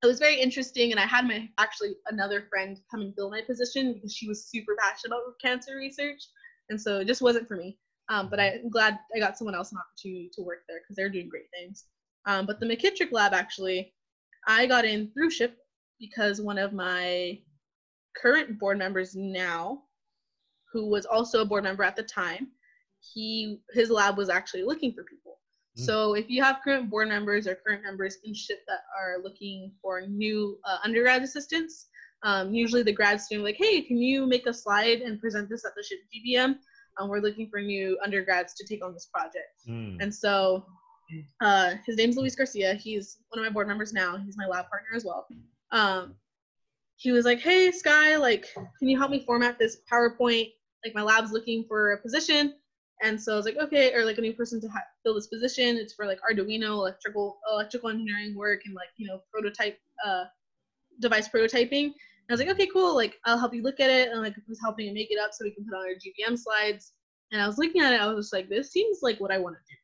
it was very interesting and i had my actually another friend come and fill my position because she was super passionate about cancer research and so it just wasn't for me Um, but I'm glad I got someone else an opportunity to work there because they're doing great things. Um, but the McKittrick lab actually, I got in through SHPE because one of my current board members now, who was also a board member at the time, he his lab was actually looking for people. Mm. So if you have current board members or current members in SHPE that are looking for new uh, undergrad assistants, um, usually the grad student like, hey, can you make a slide and present this at the SHPE GBM? Um, we're looking for new undergrads to take on this project. Mm. And so uh, his name's Luis Garcia. He's one of my board members now. He's my lab partner as well. Um, he was like, hey, Skye, like, can you help me format this PowerPoint? Like, my lab's looking for a position. And so I was like, okay, or like a new person to ha- fill this position. It's for like Arduino, electrical, electrical engineering work, and like you know prototype, uh, device prototyping. And I was like, okay, cool. Like I'll help you look at it, and like was helping to make it up so we can put on our GBM slides. And I was looking at it, I was just like, this seems like what I want to do.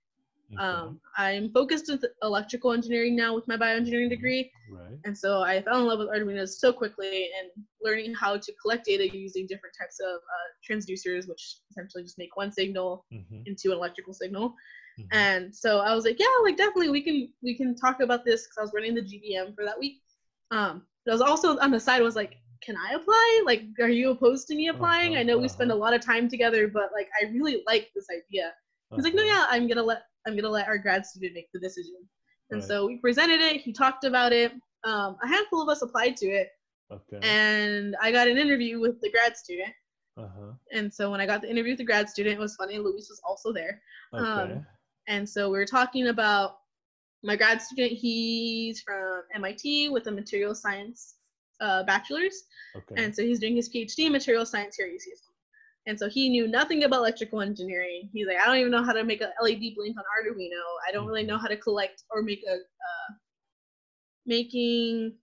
Um, I'm focused with electrical engineering now with my bioengineering degree. Right. And so I fell in love with Arduino so quickly and learning how to collect data using different types of uh, transducers, which essentially just make one signal mm-hmm. into an electrical signal. Mm-hmm. And so I was like, yeah, like definitely we can we can talk about this because I was running the GBM for that week. Um, but I was also on the side was like, can I apply? Like, are you opposed to me applying? Uh-huh, I know uh-huh. we spend a lot of time together, but like I really like this idea. He's uh-huh. like, no, uh-huh. yeah, I'm gonna let I'm gonna let our grad student make the decision. And right. so we presented it. He talked about it. Um, a handful of us applied to it. Okay. And I got an interview with the grad student. Uh-huh. And so when I got the interview with the grad student, it was funny. Luis was also there. Okay. Um, and so we were talking about my grad student. He's from MIT with a material science uh, bachelor's. Okay. And so he's doing his PhD in material science here at UCSD. And so he knew nothing about electrical engineering. He's like, I don't even know how to make an LED blink on Arduino. I don't really know how to collect or make a uh, making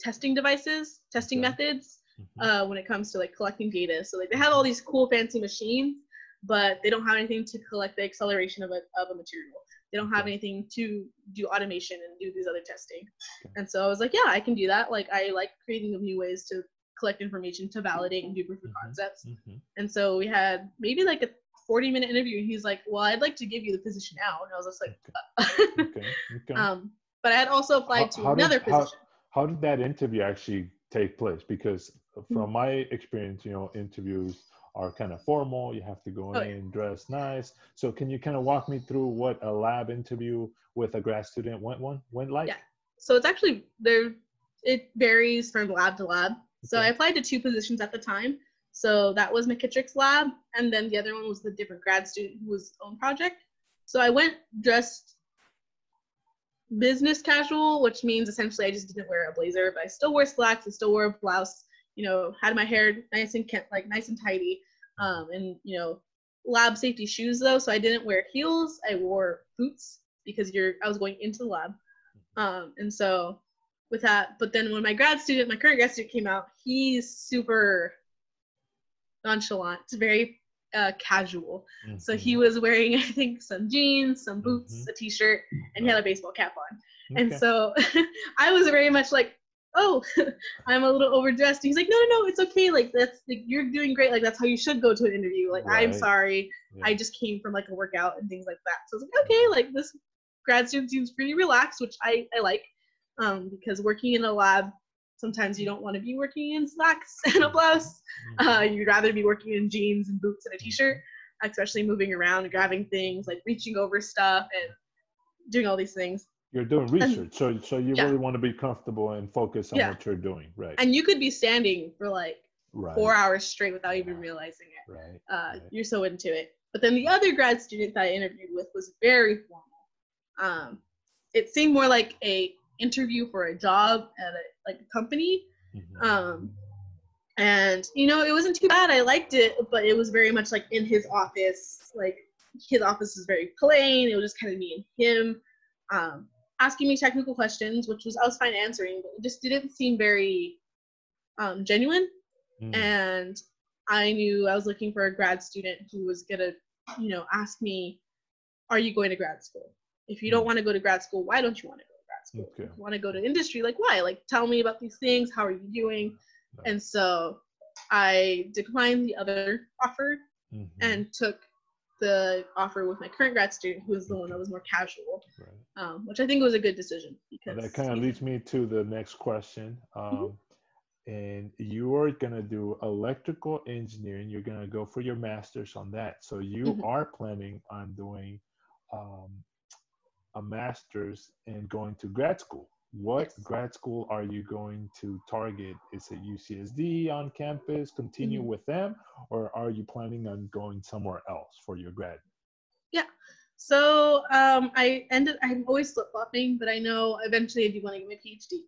testing devices, testing okay. methods mm-hmm. uh, when it comes to like collecting data. So like they have all these cool fancy machines, but they don't have anything to collect the acceleration of a, of a material. They don't have okay. anything to do automation and do these other testing. Okay. And so I was like, yeah, I can do that. Like I like creating new ways to collect information to validate and do proof of mm-hmm. concepts. Mm-hmm. And so we had maybe like a 40 minute interview. He's like, well, I'd like to give you the position now. And I was just like, okay. okay. okay. Um, but I had also applied how, to how another did, position. How, how did that interview actually take place? Because from mm-hmm. my experience, you know, interviews are kind of formal. You have to go oh, in, yeah. dress nice. So can you kind of walk me through what a lab interview with a grad student went one went like? Yeah. So it's actually there. It varies from lab to lab. So I applied to two positions at the time. So that was McKittrick's lab, and then the other one was the different grad student who was own project. So I went dressed business casual, which means essentially I just didn't wear a blazer, but I still wore slacks, I still wore a blouse, you know, had my hair nice and kept, like nice and tidy, um, and you know, lab safety shoes though, so I didn't wear heels. I wore boots because you're I was going into the lab, um, and so with that. But then when my grad student, my current grad student came out, he's super nonchalant. It's very uh, casual. Mm-hmm. So he mm-hmm. was wearing, I think, some jeans, some boots, mm-hmm. a t-shirt, and he had a baseball cap on. Okay. And so I was very much like, oh, I'm a little overdressed. he's like, no, no, no, it's okay. Like that's like you're doing great. Like that's how you should go to an interview. Like right. I'm sorry, yeah. I just came from like a workout and things like that. So I was like, okay, like this grad student seems pretty relaxed, which I I like um, because working in a lab, sometimes you don't want to be working in slacks and a blouse. Mm-hmm. Uh, you'd rather be working in jeans and boots and a t-shirt, especially moving around grabbing things, like reaching over stuff and doing all these things. You're doing research, and, so so you yeah. really want to be comfortable and focus on yeah. what you're doing, right? And you could be standing for like right. four hours straight without even realizing it. Right. Uh, right. You're so into it. But then the other grad student that I interviewed with was very formal. Um, it seemed more like a interview for a job at a like a company. Mm-hmm. Um, and you know, it wasn't too bad. I liked it, but it was very much like in his office. Like his office is very plain. It was just kind of me and him. Um, asking me technical questions, which was I was fine answering, but it just didn't seem very um, genuine. Mm. And I knew I was looking for a grad student who was gonna, you know, ask me, "Are you going to grad school? If you don't mm. want to go to grad school, why don't you want to go?" School. Okay. want to go to industry, like why? Like tell me about these things. How are you doing? And so I declined the other offer mm-hmm. and took the offer with my current grad student, who was the one that was more casual, Right. um, which I think was a good decision because that kind of leads me to the next question. Um, And you are going to do electrical engineering. You're going to go for your master's on that. So you Mhm. are planning on doing um, a master's and going to grad school. What Yes. grad school are you going to target? Is it UCSD on campus, continue Mhm. with them, or are you planning on going somewhere else for your grad? Yeah. So um, I ended. I'm always flip flopping, but I know eventually I do want to get my PhD.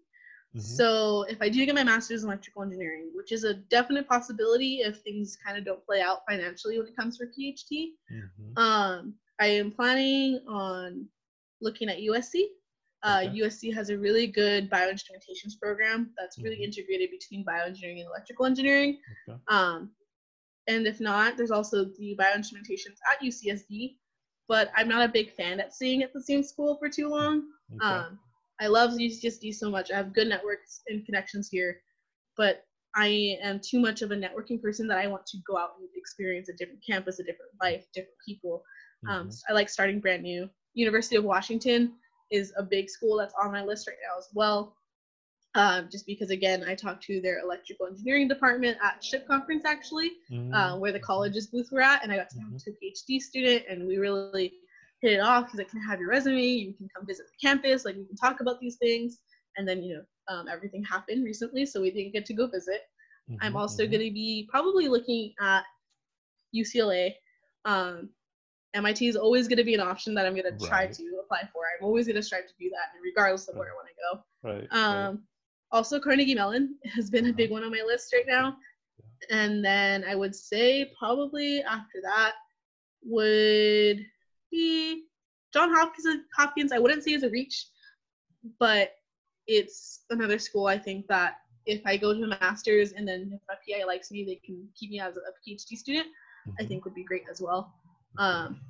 Mhm. So if I do get my master's in electrical engineering, which is a definite possibility if things kind of don't play out financially when it comes for PhD, Mhm. um, I am planning on looking at USC. Uh, Okay. USC has a really good bioinstrumentations program that's really Mhm. integrated between bioengineering and electrical engineering. Okay. Um, and if not, there's also the bioinstrumentations at UCSD, but I'm not a big fan at staying at the same school for too long. Okay. Um, I love UCSD so much. I have good networks and connections here, but I am too much of a networking person that I want to go out and experience a different campus, a different life, different people. Um, Mhm. so I like starting brand new. University of Washington is a big school that's on my list right now as well. Um, just because again, I talked to their electrical engineering department at SHPE conference actually, uh, Mhm. where the college's booth were at, and I got to talk to a PhD student, and we really hit it off. He's like, "Can have your resume? You can come visit the campus. Like, we can talk about these things." And then you know, um, everything happened recently, so we didn't get to go visit. I'm Mhm, also mhm. going to be probably looking at UCLA. Um, MIT is always going to be an option that I'm going to try Right. to apply for. I'm always going to strive to do that, regardless of where I want to go. Right. right. Um, also, Carnegie Mellon has been a Uh-huh. big one on my list right now. And then I would say probably after that would be John Hopkins. Hopkins, I wouldn't say is a reach, but it's another school I think that if I go to a master's and then if my PI likes me, they can keep me as a PhD student. I Mhm. think would be great as well. Um,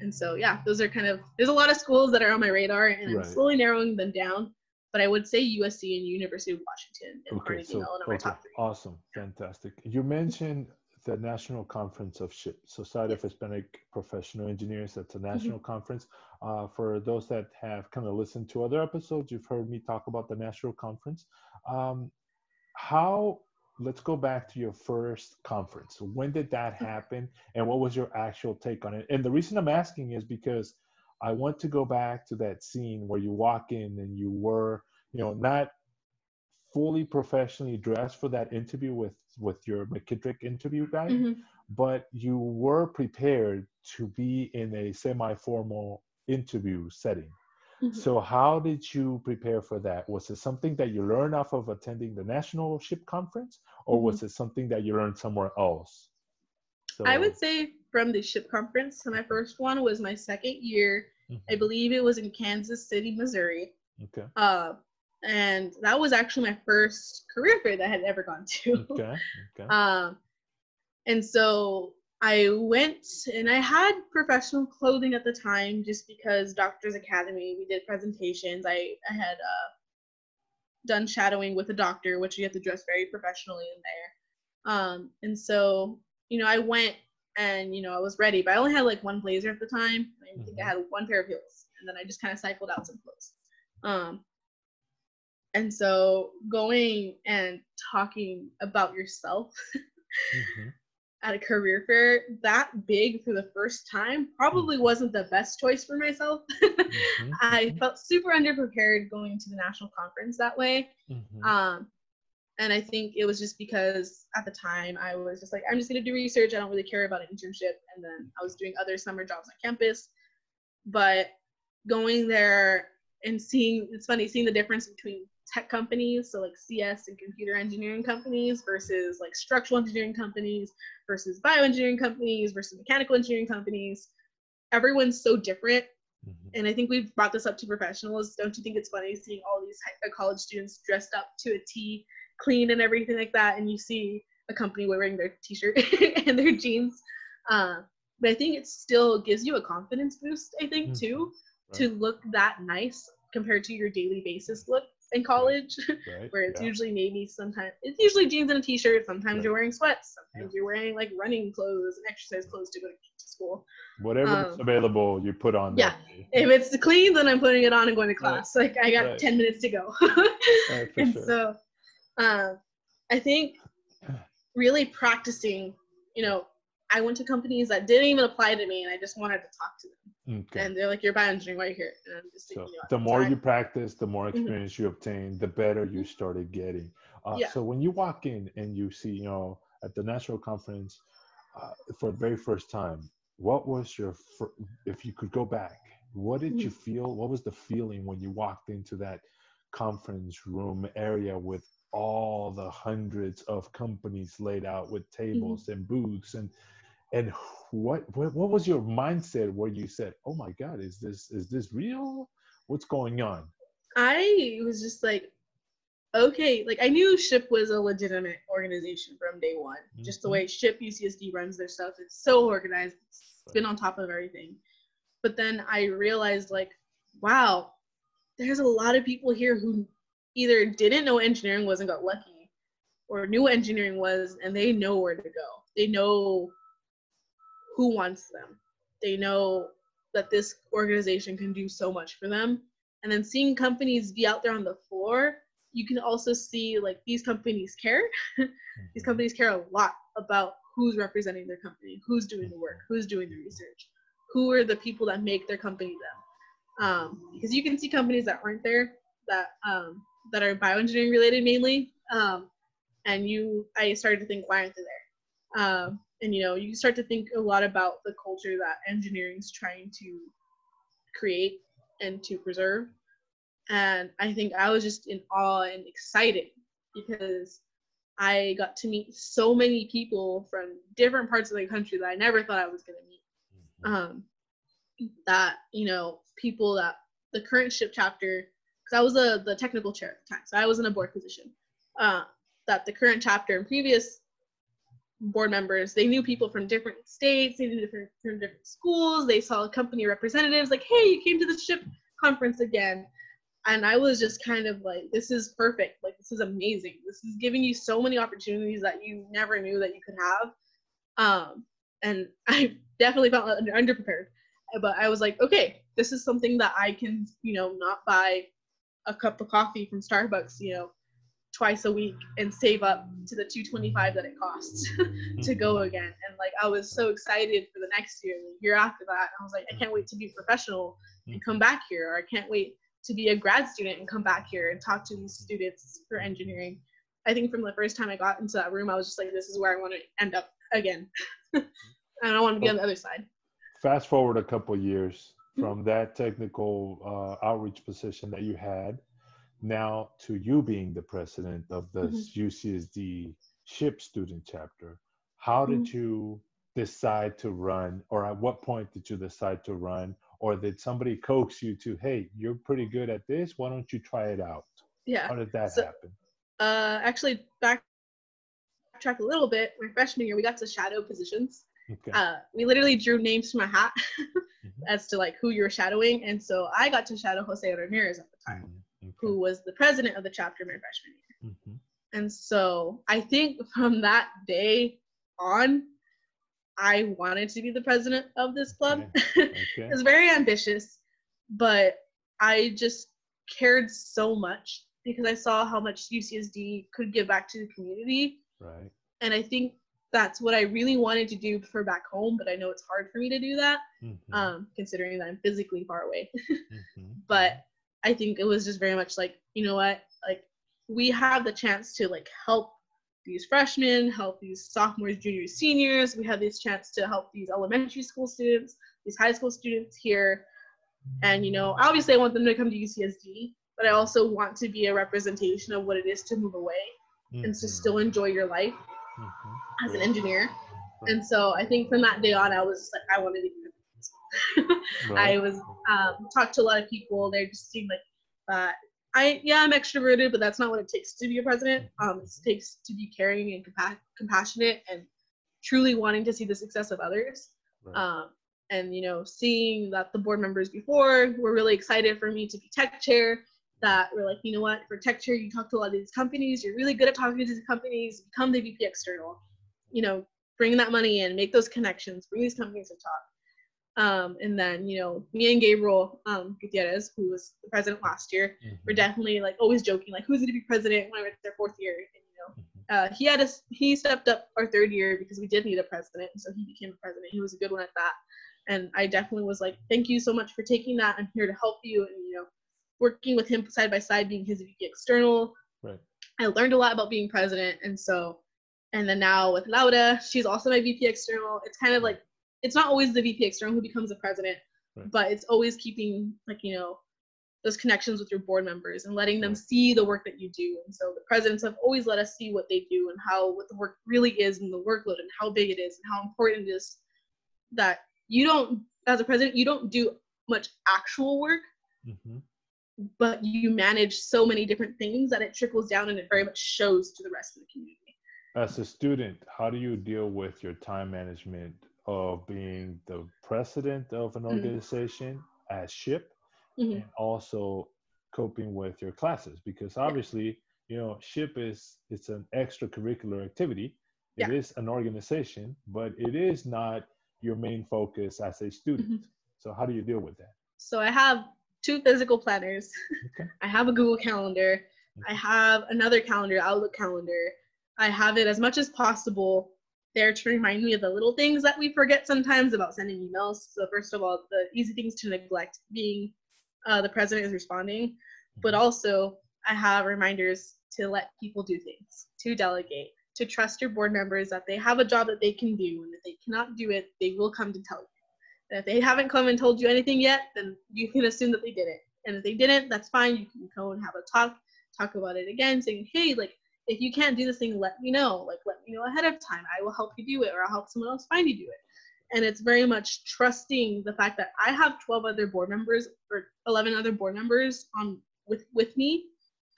and so yeah, those are kind of there's a lot of schools that are on my radar, and I'm Right. slowly narrowing them down. But I would say USC and University of Washington and Okay, Carnegie so Mellon are my okay, top three. awesome, fantastic. You mentioned the National Conference of SHPE, Society of Hispanic Professional Engineers. That's Mm-hmm. a national conference. Uh, for those that have kind of listened to other episodes, you've heard me talk about the national conference. Um, how? Let's go back to your first conference. When did that happen, and what was your actual take on it? And the reason I'm asking is because I want to go back to that scene where you walk in and you were, you know, not fully professionally dressed for that interview with with your McKittrick interview guy, Mhm. but you were prepared to be in a semi-formal interview setting. Mhm. So how did you prepare for that? Was it something that you learned off of attending the national SHPE conference, or was it something that you learned somewhere else? So, I would say from the SHPE conference. So my first one was my second year. I Mhm. believe it was in Kansas City, Missouri. Okay. Uh, and that was actually my first career fair that I had ever gone to. Okay. Okay. Um, and so I went and I had professional clothing at the time just because Doctors Academy, we did presentations. I, I had uh, done shadowing with a doctor, which you have to dress very professionally in there. Um, and so, you know, I went and, you know, I was ready, but I only had like one blazer at the time. I think I Mhm. had one pair of heels. And then I just kind of cycled out some clothes. Um, and so going and talking about yourself Mhm. At a career fair that big for the first time probably wasn't the best choice for myself. Mhm. I felt super underprepared going to the national conference that way. Mhm. Um, and I think it was just because at the time I was just like, I'm just gonna do research. I don't really care about an internship. And then I was doing other summer jobs on campus. But going there and seeing it's funny seeing the difference between tech companies, so like CS and computer engineering companies versus like structural engineering companies versus bioengineering companies versus mechanical engineering companies. Everyone's so different Mhm. and I think we've brought this up to professionals. Don't you think it's funny seeing all these uh, college students dressed up to a T, clean and everything like that, and you see a company wearing their t-shirt and their jeans? Uh, but I think it still gives you a confidence boost. I think Mhm. too Right. to look that nice compared to your daily basis look. In college, Right. where it's yeah. usually maybe sometimes it's usually jeans and a t-shirt. Sometimes Right. you're wearing sweats. Sometimes you're wearing like running clothes and exercise clothes to go to school. whatever um, available, you put on. yeah. day. If it's clean, then I'm putting it on and going to class. Like I got Right. 10 minutes to go. Right, and sure. so um, I think really practicing, you know, I went to companies that didn't even apply to me and I just wanted to talk to them. Okay. And they're like, you're bioengineering, you here? And I'm just So thinking, you the more time. you practice, the more Mhm. experience you obtain, the better you started getting. Uh, Yeah. So when you walk in and you see, you know, at the national conference uh, for the very first time, what was your, fir- if you could go back, what did Mm-hmm. you feel? What was the feeling when you walked into that conference room area with all the hundreds of companies laid out with Mm-hmm. tables and booths and and what, what what was your mindset where you said oh my god is this is this real what's going on I was just like, okay, like I knew SHPE was a legitimate organization from day one. Just the Mhm. way SHPE UCSD runs their stuff, it's so organized. It's been on top of everything. But then I realized, like, wow, there's a lot of people here who either didn't know engineering was and got lucky, or knew engineering was and they know where to go. They know who wants them. They know that this organization can do so much for them. And then seeing companies be out there on the floor you can also see like these companies care. These companies care a lot about who's representing their company who's doing the work who's doing the research who are the people that make their company them. Um, because you can see companies that aren't there that um, that are bioengineering related mainly um, and you i started to think why aren't they there? Um, and you know you start to think a lot about the culture that engineering is trying to create and to preserve. And I think I was just in awe and excited because I got to meet so many people from different parts of the country that I never thought I was going to meet. Um, that, you know, people that the current SHPE chapter, because I was a, the technical chair at the time, so I was in a board position, uh, that the current chapter and previous board members, they knew people from different states, they knew different from different schools, they saw company representatives like, hey, you came to the SHPE conference again. And I was just kind of like, this is perfect. Like, this is amazing. This is giving you so many opportunities that you never knew that you could have. Um, and I definitely felt underprepared. But I was like, okay, this is something that I can, you know, not buy a cup of coffee from Starbucks, you know, twice a week and save up to the 225 that it costs to go again. And like I was so excited for the next year, the year after that. I was like, I can't wait to be professional and come back here, or I can't wait to be a grad student and come back here and talk to these students for engineering. I think from the first time I got into that room, I was just like, this is where I want to end up again. and I want to be on the other side. fast forward a couple years from that technical uh, outreach position that you had now to you being the president of the Mhm. UCSD SHPE student chapter how did you decide to run or at what point did you decide to run or did somebody coax you to hey you're pretty good at this why don't you try it out Yeah. how did that So- happen Uh, actually, back track a little bit. My freshman year, we got to shadow positions. okay uh, we literally drew names from a hat Mhm. as to like who you were shadowing, and so I got to shadow Jose Ramirez at the time, Mhm. Okay. who was the president of the chapter my freshman year. Mhm. And so I think from that day on, I wanted to be the president of this club. Okay. it was very ambitious, but I just cared so much because I saw how much UCSD could give back to the community right and I think that's what I really wanted to do for back home, but I know it's hard for me to do that, Mhm. um, considering that I'm physically far away. Mhm. but I think it was just very much like, you know what, like we have the chance to like help these freshmen, help these sophomores, juniors, seniors. We have this chance to help these elementary school students, these high school students here. And you know, obviously I want them to come to UCSD, but I also want to be a representation of what it is to move away and to Mhm. still enjoy your life Mhm. as an engineer. And so I think from that day on, I was just like, I wanted to be. I was um, talked to a lot of people. They just seemed like, uh, I yeah, I'm extroverted, but that's not what it takes to be a president. Um, it takes to be caring and compa- compassionate and truly wanting to see the success of others. Right. Um, and you know, seeing that the board members before were really excited for me to be tech chair, that were like, you know what, for tech chair, you talk to a lot of these companies, you're really good at talking to these companies, become the VP external, you know, bring that money in, make those connections, bring these companies to talk. Um, and then, you know, me and Gabriel um, Gutierrez, who was the president last year, mm-hmm. were definitely like always joking, like, who's going to be president when we're their fourth year? And, you know, mm-hmm. uh, he had us, he stepped up our third year because we did need a president. And so he became a president. He was a good one at that. And I definitely was like, thank you so much for taking that. I'm here to help you. And, you know, working with him side by side, being his VP external. Right. I learned a lot about being president. And so, and then now with Laura, she's also my VP external. It's kind of like it's not always the VP external who becomes the president, right. but it's always keeping like you know those connections with your board members and letting them see the work that you do. And so the presidents have always let us see what they do and how what the work really is and the workload and how big it is and how important it is that you don't as a president you don't do much actual work mm-hmm. but you manage so many different things that it trickles down and it very much shows to the rest of the community as a student how do you deal with your time management of being the president of an mm-hmm. organization mm-hmm. as SHPE mm-hmm. and also coping with your classes because obviously you know SHPE is it's an extracurricular activity It yeah. is an organization but it is not your main focus as a student mm-hmm. so how do you deal with that so i have two physical planners okay. i have a google calendar i have another calendar outlook calendar i have it as much as possible there to remind me of the little things that we forget sometimes about sending emails. So first of all, the easy things to neglect being uh, the president is responding, but mm-hmm. also I have reminders to let people do things, to delegate, to trust your board members that they have a job that they can do, and if they cannot do it, they will come to tell you. And if they haven't come and told you anything yet, then you can assume that they did it. And if they didn't, that's fine. You can go and have a talk, talk about it again, saying, hey, like if you can't do this thing, let me know. Like, let me know ahead of time. I will help you do it, or I'll help someone else find you do it. And it's very much trusting the fact that I have 12 other board members or 11 other board members on with with me.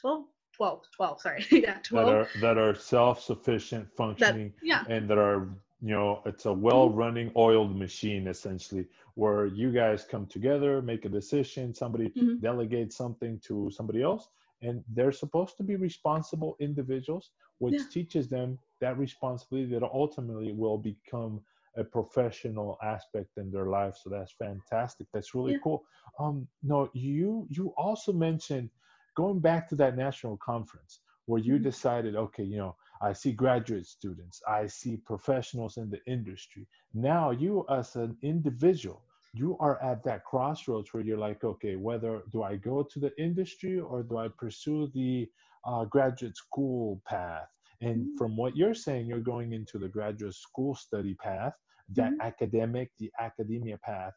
12, 12, 12. Sorry, yeah, 12. That are that are self-sufficient, functioning, that, yeah. and that are you know it's a well-running oiled machine essentially where you guys come together make a decision somebody mm-hmm. delegates something to somebody else and they're supposed to be responsible individuals which yeah. teaches them that responsibility that ultimately will become a professional aspect in their life so that's fantastic that's really yeah. cool um no you you also mentioned going back to that national conference where you mm-hmm. decided okay you know i see graduate students i see professionals in the industry now you as an individual you are at that crossroads where you're like, okay, whether do I go to the industry or do I pursue the uh, graduate school path? And mm-hmm. from what you're saying, you're going into the graduate school study path, that mm-hmm. academic, the academia path.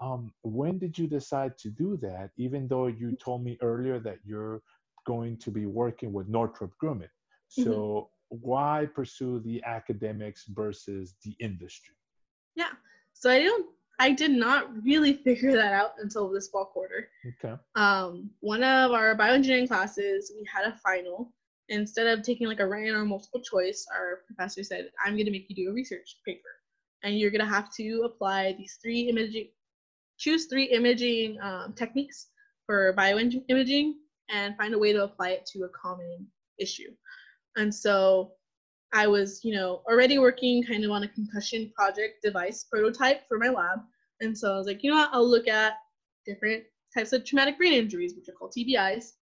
Um, when did you decide to do that? Even though you mm-hmm. told me earlier that you're going to be working with Northrop Grumman. So mm-hmm. why pursue the academics versus the industry? Yeah. So I don't I did not really figure that out until this fall quarter. Okay. Um, one of our bioengineering classes, we had a final. Instead of taking like a written or multiple choice, our professor said, "I'm going to make you do a research paper, and you're going to have to apply these three imaging, choose three imaging um, techniques for bioimaging, and find a way to apply it to a common issue." And so I was, you know, already working kind of on a concussion project device prototype for my lab. And so I was like, you know what, I'll look at different types of traumatic brain injuries, which are called TBIs.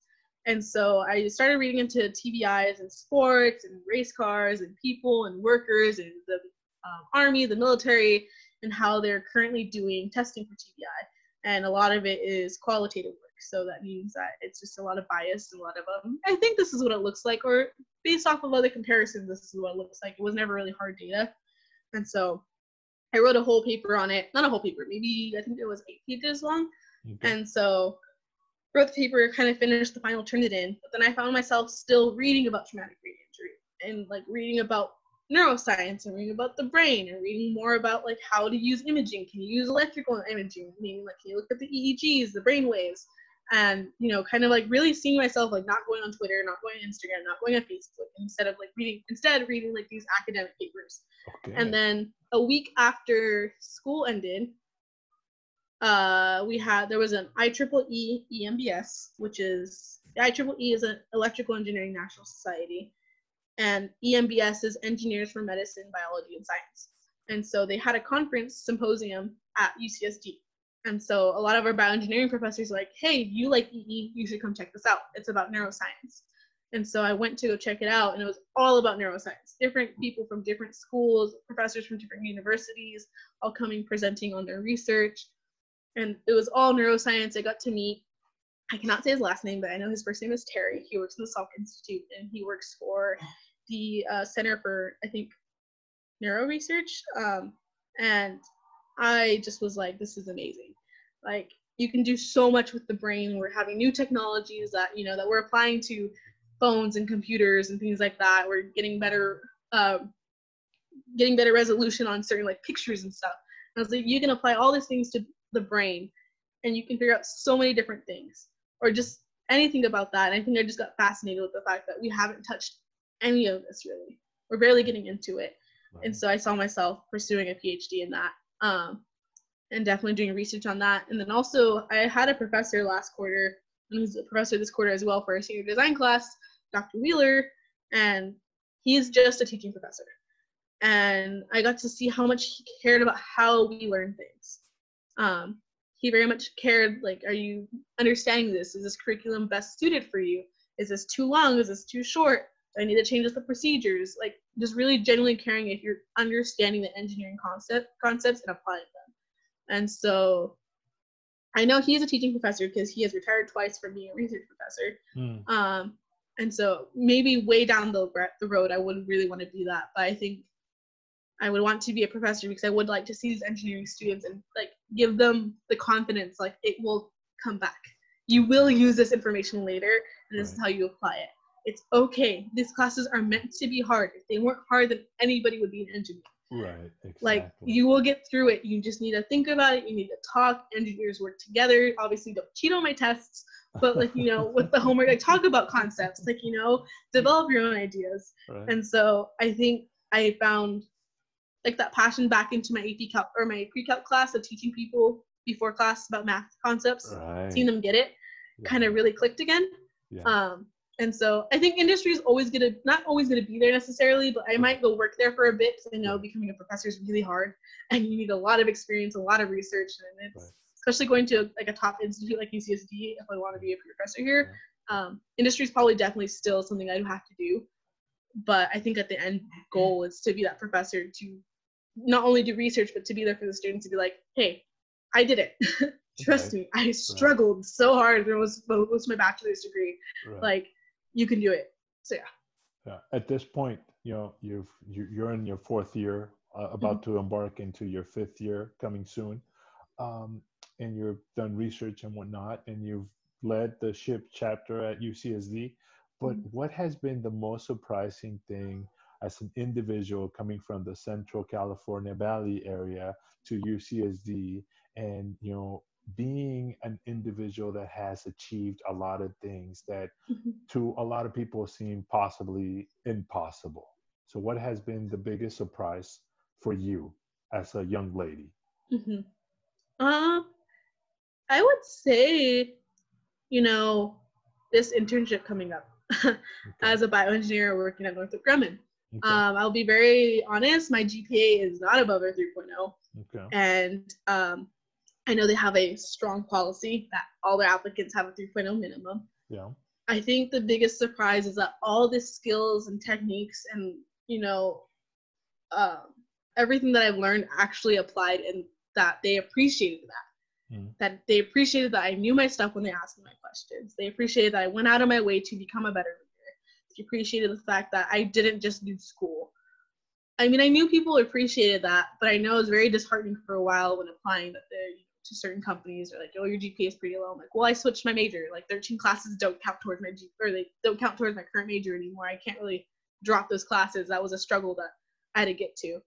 And so I started reading into TBIs and sports and race cars and people and workers and the um, army, the military, and how they're currently doing testing for TBI. And a lot of it is qualitative work. So that means that it's just a lot of bias and a lot of um, I think this is what it looks like, or based off of other comparisons, this is what it looks like. It was never really hard data. And so I wrote a whole paper on it. Not a whole paper, maybe I think it was eight pages long. Okay. And so wrote the paper, kind of finished the final, turned it in. But then I found myself still reading about traumatic brain injury and like reading about neuroscience and reading about the brain and reading more about like how to use imaging. Can you use electrical imaging? Meaning like can you look at the EEGs, the brain waves? And you know kind of like really seeing myself like not going on twitter not going on instagram not going on facebook instead of like reading instead reading like these academic papers okay. and then a week after school ended uh we had there was an ieee embs which is the IEEE is an Electrical Engineering National Society, and EMBS is Engineers for Medicine, Biology, and Science. And so they had a conference symposium at UCSD. And so a lot of our bioengineering professors like, hey, you like EE, you should come check this out. It's about neuroscience. And so I went to go check it out, and it was all about neuroscience. Different people from different schools, professors from different universities, all coming presenting on their research. And it was all neuroscience. I got to meet, I cannot say his last name, but I know his first name is Terry. He works in the Salk Institute, and he works for the uh, Center for, I think, Neuro Research. Um, and I just was like, this is amazing. Like, you can do so much with the brain. We're having new technologies that, you know, that we're applying to phones and computers and things like that. We're getting better, uh, getting better resolution on certain like pictures and stuff. And I was like, you can apply all these things to the brain, and you can figure out so many different things, or just anything about that. And I think I just got fascinated with the fact that we haven't touched any of this really. We're barely getting into it, right. and so I saw myself pursuing a PhD in that. Um, and definitely doing research on that. And then also, I had a professor last quarter, and he's a professor this quarter as well for a senior design class, Dr. Wheeler, and he's just a teaching professor. And I got to see how much he cared about how we learn things. Um, he very much cared, like, are you understanding this? Is this curriculum best suited for you? Is this too long? Is this too short? Do I need to change the procedures? Like, just really genuinely caring if you're understanding the engineering concept concepts and applying them. And so I know he's a teaching professor because he has retired twice from being a research professor. Mm. Um, and so maybe way down the, the road, I wouldn't really want to do that. But I think I would want to be a professor because I would like to see these engineering students and like give them the confidence like it will come back. You will use this information later, and this right. is how you apply it. It's okay. These classes are meant to be hard. If they weren't hard, then anybody would be an engineer. Right. Exactly. Like you will get through it. You just need to think about it. You need to talk. Engineers work together. Obviously, don't cheat on my tests but like you know with the homework like talk about concepts like you know develop your own ideas right. and so i think i found like that passion back into my ap calc or my pre-calc class of teaching people before class about math concepts right. seeing them get it yeah. kind of really clicked again yeah. um and so i think industry is always gonna not always gonna be there necessarily but i might go work there for a bit because i know becoming a professor is really hard and you need a lot of experience a lot of research and it's right especially going to like a top institute like UCSD if I want to be a professor here. Um, industry is probably definitely still something I have to do, but I think at the end goal is to be that professor to not only do research but to be there for the students to be like, hey, I did it. Trust okay. me, I struggled right. so hard through was most my bachelor's degree. Right. Like, you can do it. So yeah. Yeah. At this point, you know, you've you're in your fourth year, uh, about mm-hmm. to embark into your fifth year coming soon. Um, and you've done research and whatnot, and you've led the SHPE chapter at UCSD. But mm-hmm. what has been the most surprising thing as an individual coming from the Central California Valley area to UCSD, and you know, being an individual that has achieved a lot of things that mm-hmm. to a lot of people seem possibly impossible. So, what has been the biggest surprise for you as a young lady? Mm-hmm. Uh, I would say, you know, this internship coming up okay. as a bioengineer working at Northrop Grumman. Okay. Um, I'll be very honest, my GPA is not above a 3.0. Okay. And um, I know they have a strong policy that all their applicants have a 3.0 minimum. Yeah. I think the biggest surprise is that all the skills and techniques and, you know, uh, everything that I've learned actually applied and that they appreciated that. Mm. That they appreciated that I knew my stuff when they asked me my questions. They appreciated that I went out of my way to become a better leader. They appreciated the fact that I didn't just do school. I mean, I knew people appreciated that, but I know it was very disheartening for a while when applying that they're to certain companies are like, oh, your GPA is pretty low. I'm like, well, I switched my major. Like 13 classes don't count towards my G or they don't count towards my current major anymore. I can't really drop those classes. That was a struggle that I had to get to.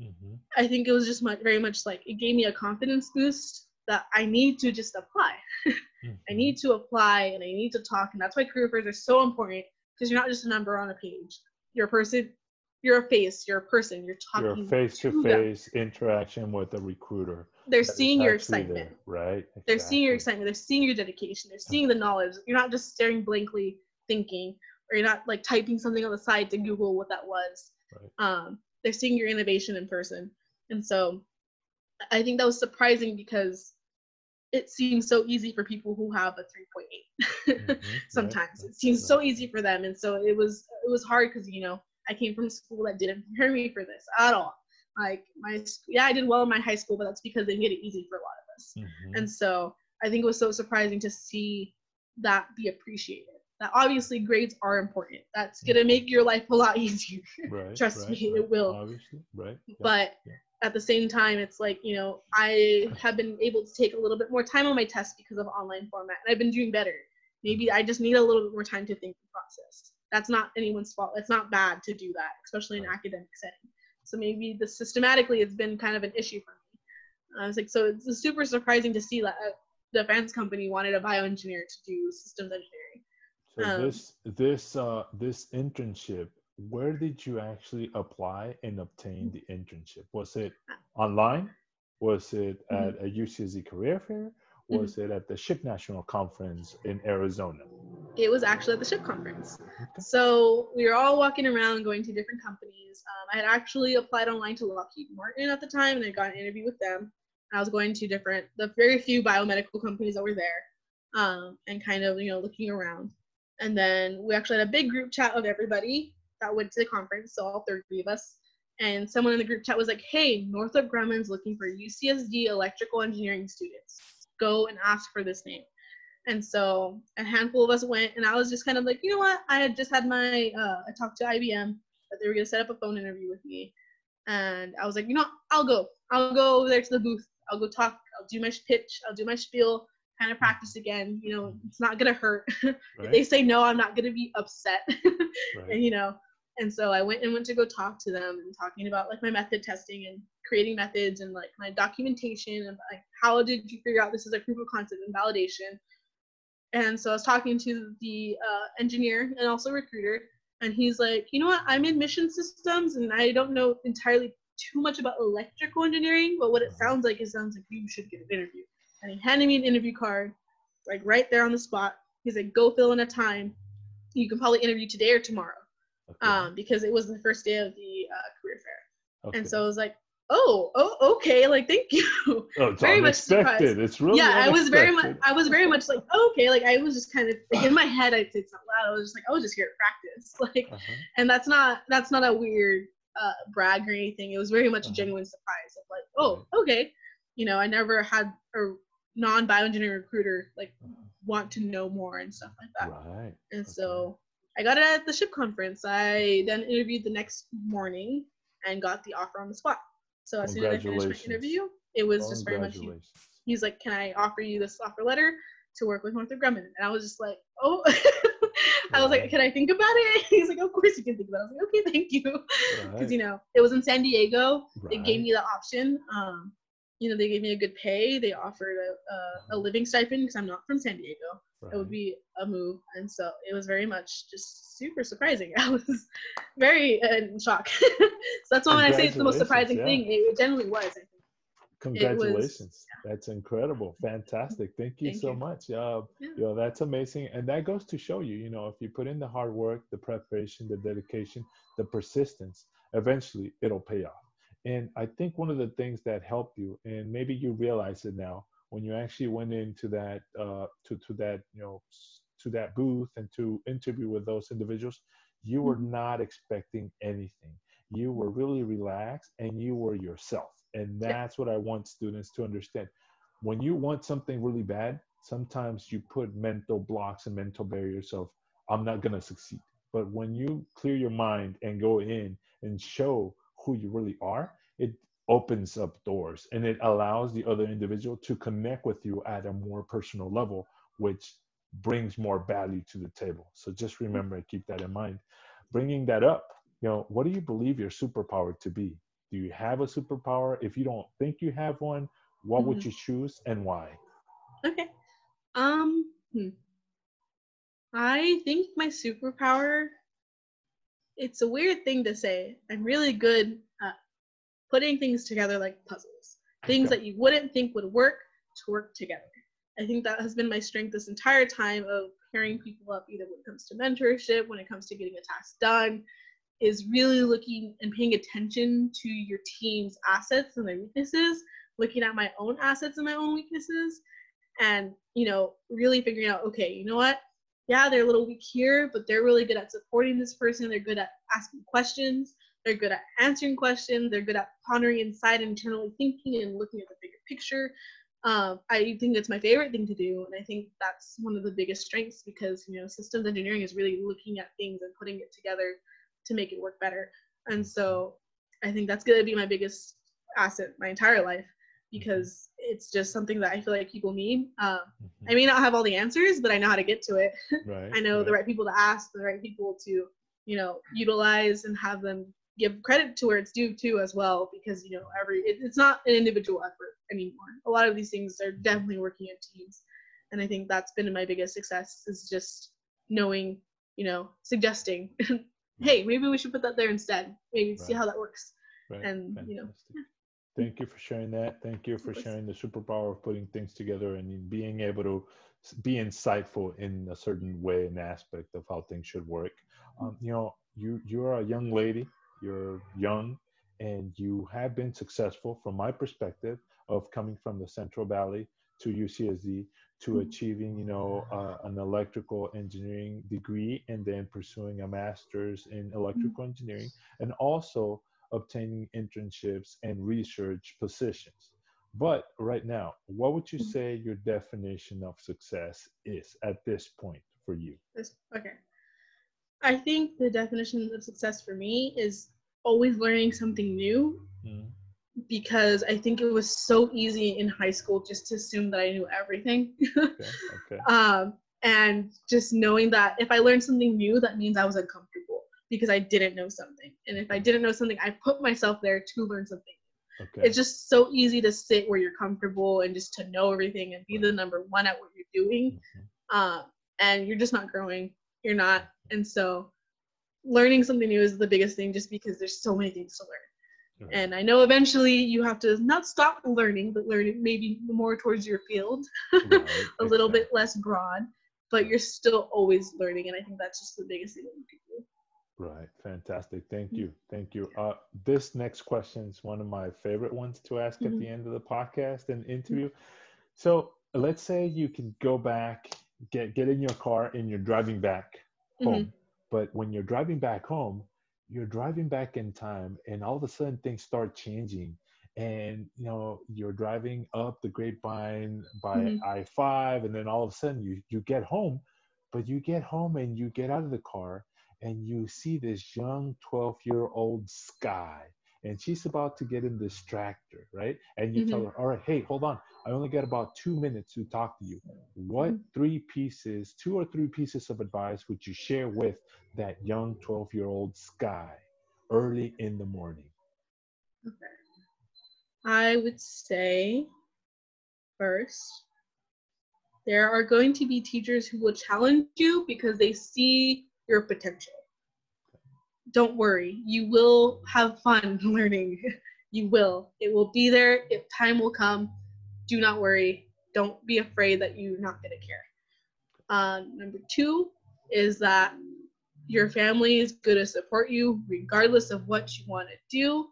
Mm-hmm. I think it was just much, very much like it gave me a confidence boost that I need to just apply. mm-hmm. I need to apply and I need to talk. And that's why career fairs are so important because you're not just a number on a page. You're a person, you're a face, you're a person, you're talking. You're face to face interaction with a recruiter. They're seeing your excitement. there, right? They're seeing your excitement. They're seeing your dedication. They're seeing the knowledge. You're not just staring blankly thinking, or you're not like typing something on the side to Google what that was. Right. Um, they're seeing your innovation in person, and so I think that was surprising because it seems so easy for people who have a 3.8. Mhm, Sometimes right, it seems so easy for them, and so it was it was hard because you know I came from a school that didn't prepare me for this at all. Like my yeah, I did well in my high school, but that's because they made it easy for a lot of us. Mhm. And so I think it was so surprising to see that be appreciated. That obviously grades are important. That's gonna make your life a lot easier. Right, trust right, me, it will. Obviously, right. yeah. But yeah. at the same time, it's like, you know, I have been able to take a little bit more time on my tests because of online format, and I've been doing better. Maybe I just need a little bit more time to think the process. That's not anyone's fault. It's not bad to do that, especially in an academic setting. So maybe the systematically it's been kind of an issue for me. I was like, so it's super surprising to see that a defense company wanted a bioengineer to do systems engineering. So um, this this uh this internship, where did you actually apply and obtain the internship? Was it online? Was it Mhm. at a UCSD career fair? Was it at the SHPE National Conference in Arizona? It was actually at the SHPE conference. Okay. So we were all walking around going to different companies. Um, I had actually applied online to Lockheed Martin at the time and I got an interview with them. I was going to different, the very few biomedical companies that were there um, and kind of, you know, looking around. And then we actually had a big group chat of everybody that went to the conference, so all 30 of us. And someone in the group chat was like, hey, Northrop Grumman's looking for UCSD electrical engineering students. Go and ask for this name. And so a handful of us went, and I was just kind of like, you know what? I had just had my, uh, I talked to IBM that they were going to set up a phone interview with me. And I was like, you know, I'll go. I'll go over there to the booth. I'll go talk. I'll do my pitch. I'll do my spiel, kind of practice again. You know, it's not going to hurt. if they say no, I'm not going to be upset. right. and, you know, and so I went and went to go talk to them and talking about like my method testing and creating methods and like my documentation and like how did you figure out this is a proof of concept and validation. And so I was talking to the uh, engineer and also recruiter, and he's like, you know what, I'm in mission systems and I don't know entirely too much about electrical engineering, but what it Mhm. sounds like, it sounds like you should get an interview. And he handed me an interview card, like right there on the spot. He's like, go fill in a time. You can probably interview today or tomorrow Okay. um, because it was the first day of the uh, career fair. okay. And so I was like, oh, oh, okay, like thank you. oh, it's very much surprised. It's really yeah, I was very much. I was very much like, oh, okay, like I was just kind of like in my head, I said something loud. I was just like, oh, just here at practice, like, Uh-huh. and that's not that's not a weird uh, brag or anything. It was very much a Uh-huh. genuine surprise of like, oh, okay, you know, I never had a non bioengineering recruiter like want to know more and stuff like that. Right. And Okay. so I got it at the SHPE conference. I then interviewed the next morning and got the offer on the spot. So as soon as I finished my interview, it was just very much he's like, Can I offer you this offer letter to work with Northrop Grumman? And I was just like, Oh I was like, Can I think about it? He's like, Of course you can think about it. I was like, Okay, thank you. Right. Because you know, it was in San Diego. They gave me the option. Um, you know, they gave me a good pay. They offered a, a, a living stipend because I'm not from San Diego it would be a move and so it was very much just super surprising i was very uh, in shock so that's why when i say it's the most surprising Congratulations, thing it genuinely was i think Congratulations. That's incredible. Fantastic. Thank you Thank so you. much. Uh, Yeah. you know, that's amazing. And that goes to show you, you know, if you put in the hard work, the preparation, the dedication, the persistence, eventually it'll pay off. And I think one of the things that helped you, and maybe you realize it now, when you actually went into that, uh, to, to that, you know, to that booth and to interview with those individuals, you were Mhm. not expecting anything. You were really relaxed and you were yourself. And Yeah. that's what I want students to understand. When you want something really bad, sometimes you put mental blocks and mental barriers of, I'm not going to succeed. But when you clear your mind and go in and show who you really are, it opens up doors and it allows the other individual to connect with you at a more personal level, which brings more value to the table. So just remember and keep that in mind. Bringing that up, you know, what do you believe your superpower to be? Do you have a superpower? If you don't think you have one, what would Mhm. you choose and why? okay um hmm. i think my superpower it's a weird thing to say i'm really good putting things together like puzzles things Okay. that you wouldn't think would work to work together. I think that has been my strength this entire time of pairing people up, either when it comes to mentorship, when it comes to getting a task done, is really looking and paying attention to your team's assets and their weaknesses, looking at my own assets and my own weaknesses, and you know, really figuring out, okay, you know what? Yeah, they're a little weak here, but they're really good at supporting this person. They're good at asking questions. They're good at answering questions. They're good at pondering inside, internally thinking, and looking at the bigger picture. Um, I think it's my favorite thing to do, and I think that's one of the biggest strengths because you know systems engineering is really looking at things and putting it together to make it work better. And so I think that's gonna be my biggest asset my entire life because it's just something that I feel like people need. Um, I may not have all the answers, but I know how to get to it. right. I know the right. right people to ask, the right people to, you know, utilize and have them give credit to where it's due too as well because you know every it, it's not an individual effort anymore. A lot of these things are definitely working in teams, and I think that's been my biggest success is just knowing, you know, suggesting, hey, maybe we should put that there instead. Maybe see how that works. Right. and, you know, Fantastic. Thank you for sharing that. Thank you for sharing the superpower of putting things together and being able to be insightful in a certain way and aspect of how things should work. Um, you know, you you're a young lady. You're young, and you have been successful from my perspective of coming from the Central Valley to UCSD to Mhm. achieving, you know, uh, an electrical engineering degree and then pursuing a master's in electrical engineering and also obtaining internships and research positions. But right now, what would you Mhm. say your definition of success is at this point for you? This, okay. I think the definition of success for me is always learning something new Mm, because I think it was so easy in high school just to assume that I knew everything. Okay, okay, um, and just knowing that if I learned something new, that means I was uncomfortable because I didn't know something. And if I didn't know something, I put myself there to learn something. okay. It's just so easy to sit where you're comfortable and just to know everything and be the number one at what you're doing. Mhm. Um, and you're just not growing. You're not. And so learning something new is the biggest thing just because there's so many things to learn. Right, And I know eventually you have to not stop learning, but learn maybe more towards your field, right, a little bit less broad, but you're still always learning. And I think that's just the biggest thing that you can do. Right, fantastic. Thank Mm. you, thank you. Uh, this next question is one of my favorite ones to ask at Mhm. the end of the podcast and interview. So let's say you can go back, get get in your car, and you're driving back Mhm. But when you're driving back home, you're driving back in time, and all of a sudden things start changing. And you know you're driving up the Grapevine by Mhm. I five, and then all of a sudden you you get home, but you get home and you get out of the car, and you see this young 12 year old Skye, and she's about to get in this tractor, right? And you tell her, all right, hey, hold on, I only got about two minutes to talk to you. What Mhm. three pieces, two or three pieces of advice would you share with that young 12 year old Skye early in the morning? Okay. I would say first, there are going to be teachers who will challenge you because they see your potential. Don't worry, you will have fun learning. You will. It will be there. If time will come, do not worry. Don't be afraid that you're not going to care. Um, number two is that your family is going to support you regardless of what you want to do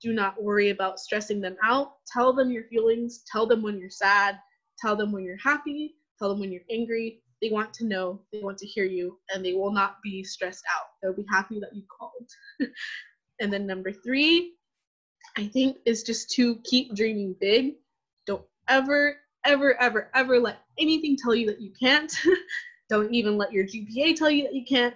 do not worry about stressing them out. Tell them your feelings. Tell them when you're sad. Tell them when you're happy. Tell them when you're angry. They want to know. They want to hear you, and they will not be stressed out. They'll be happy that you called. and then number three, I think is just to keep dreaming big. Don't ever, ever, ever, ever let anything tell you that you can't. don't even let your GPA tell you that you can't.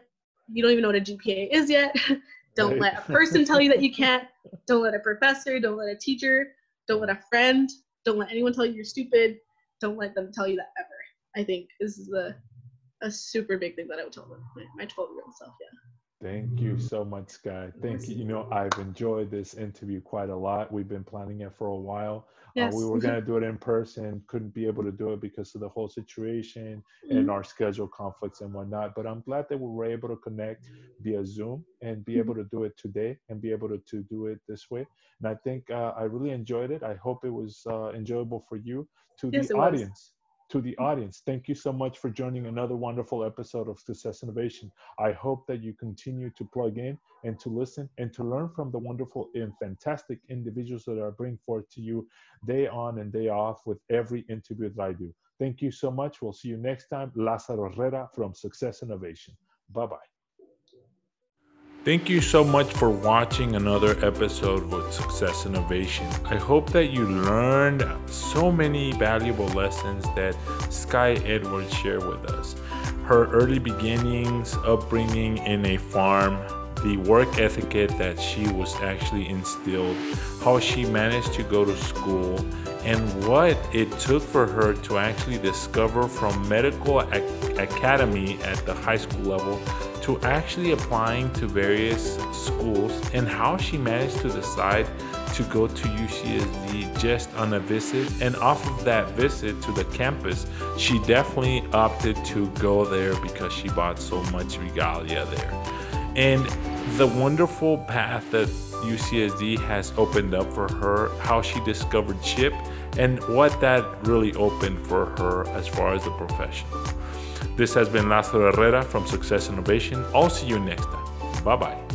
You don't even know what a GPA is yet. don't Right. let a person tell you that you can't. Don't let a professor, don't let a teacher, don't let a friend, don't let anyone tell you you're stupid. Don't let them tell you that ever. I think is the a super big thing that I would tell them, my, my 12 year old self. Yeah. Thank you so much, Skye. Thank you. You know, I've enjoyed this interview quite a lot. We've been planning it for a while. Yes. Uh, we were going to do it in person, couldn't be able to do it because of the whole situation mm-hmm. and our schedule conflicts and whatnot. But I'm glad that we were able to connect via Zoom and be able to do it today and be able to, to do it this way. And I think uh, I really enjoyed it. I hope it was uh, enjoyable for you. To yes, the audience, was to the audience. Thank you so much for joining another wonderful episode of Success Innovation. I hope that you continue to plug in and to listen and to learn from the wonderful and fantastic individuals that I bring forth to you day on and day off with every interview that I do. Thank you so much. We'll see you next time. Lazaro Herrera from Success Innovation. Bye bye. Thank you so much for watching another episode with Success Innovation. I hope that you learned so many valuable lessons that Skye Edwards shared with us. Her early beginnings, upbringing in a farm, the work ethic that she was actually instilled, how she managed to go to school, and what it took for her to actually discover from medical ac- academy at the high school level to actually applying to various schools and how she managed to decide to go to UCSD just on a visit. And off of that visit to the campus, she definitely opted to go there because she bought so much regalia there. And the wonderful path that UCSD has opened up for her, how she discovered SHPE, and what that really opened for her as far as the profession. This has been Lazaro Herrera from Success Innovation. I'll see you next time. Bye bye.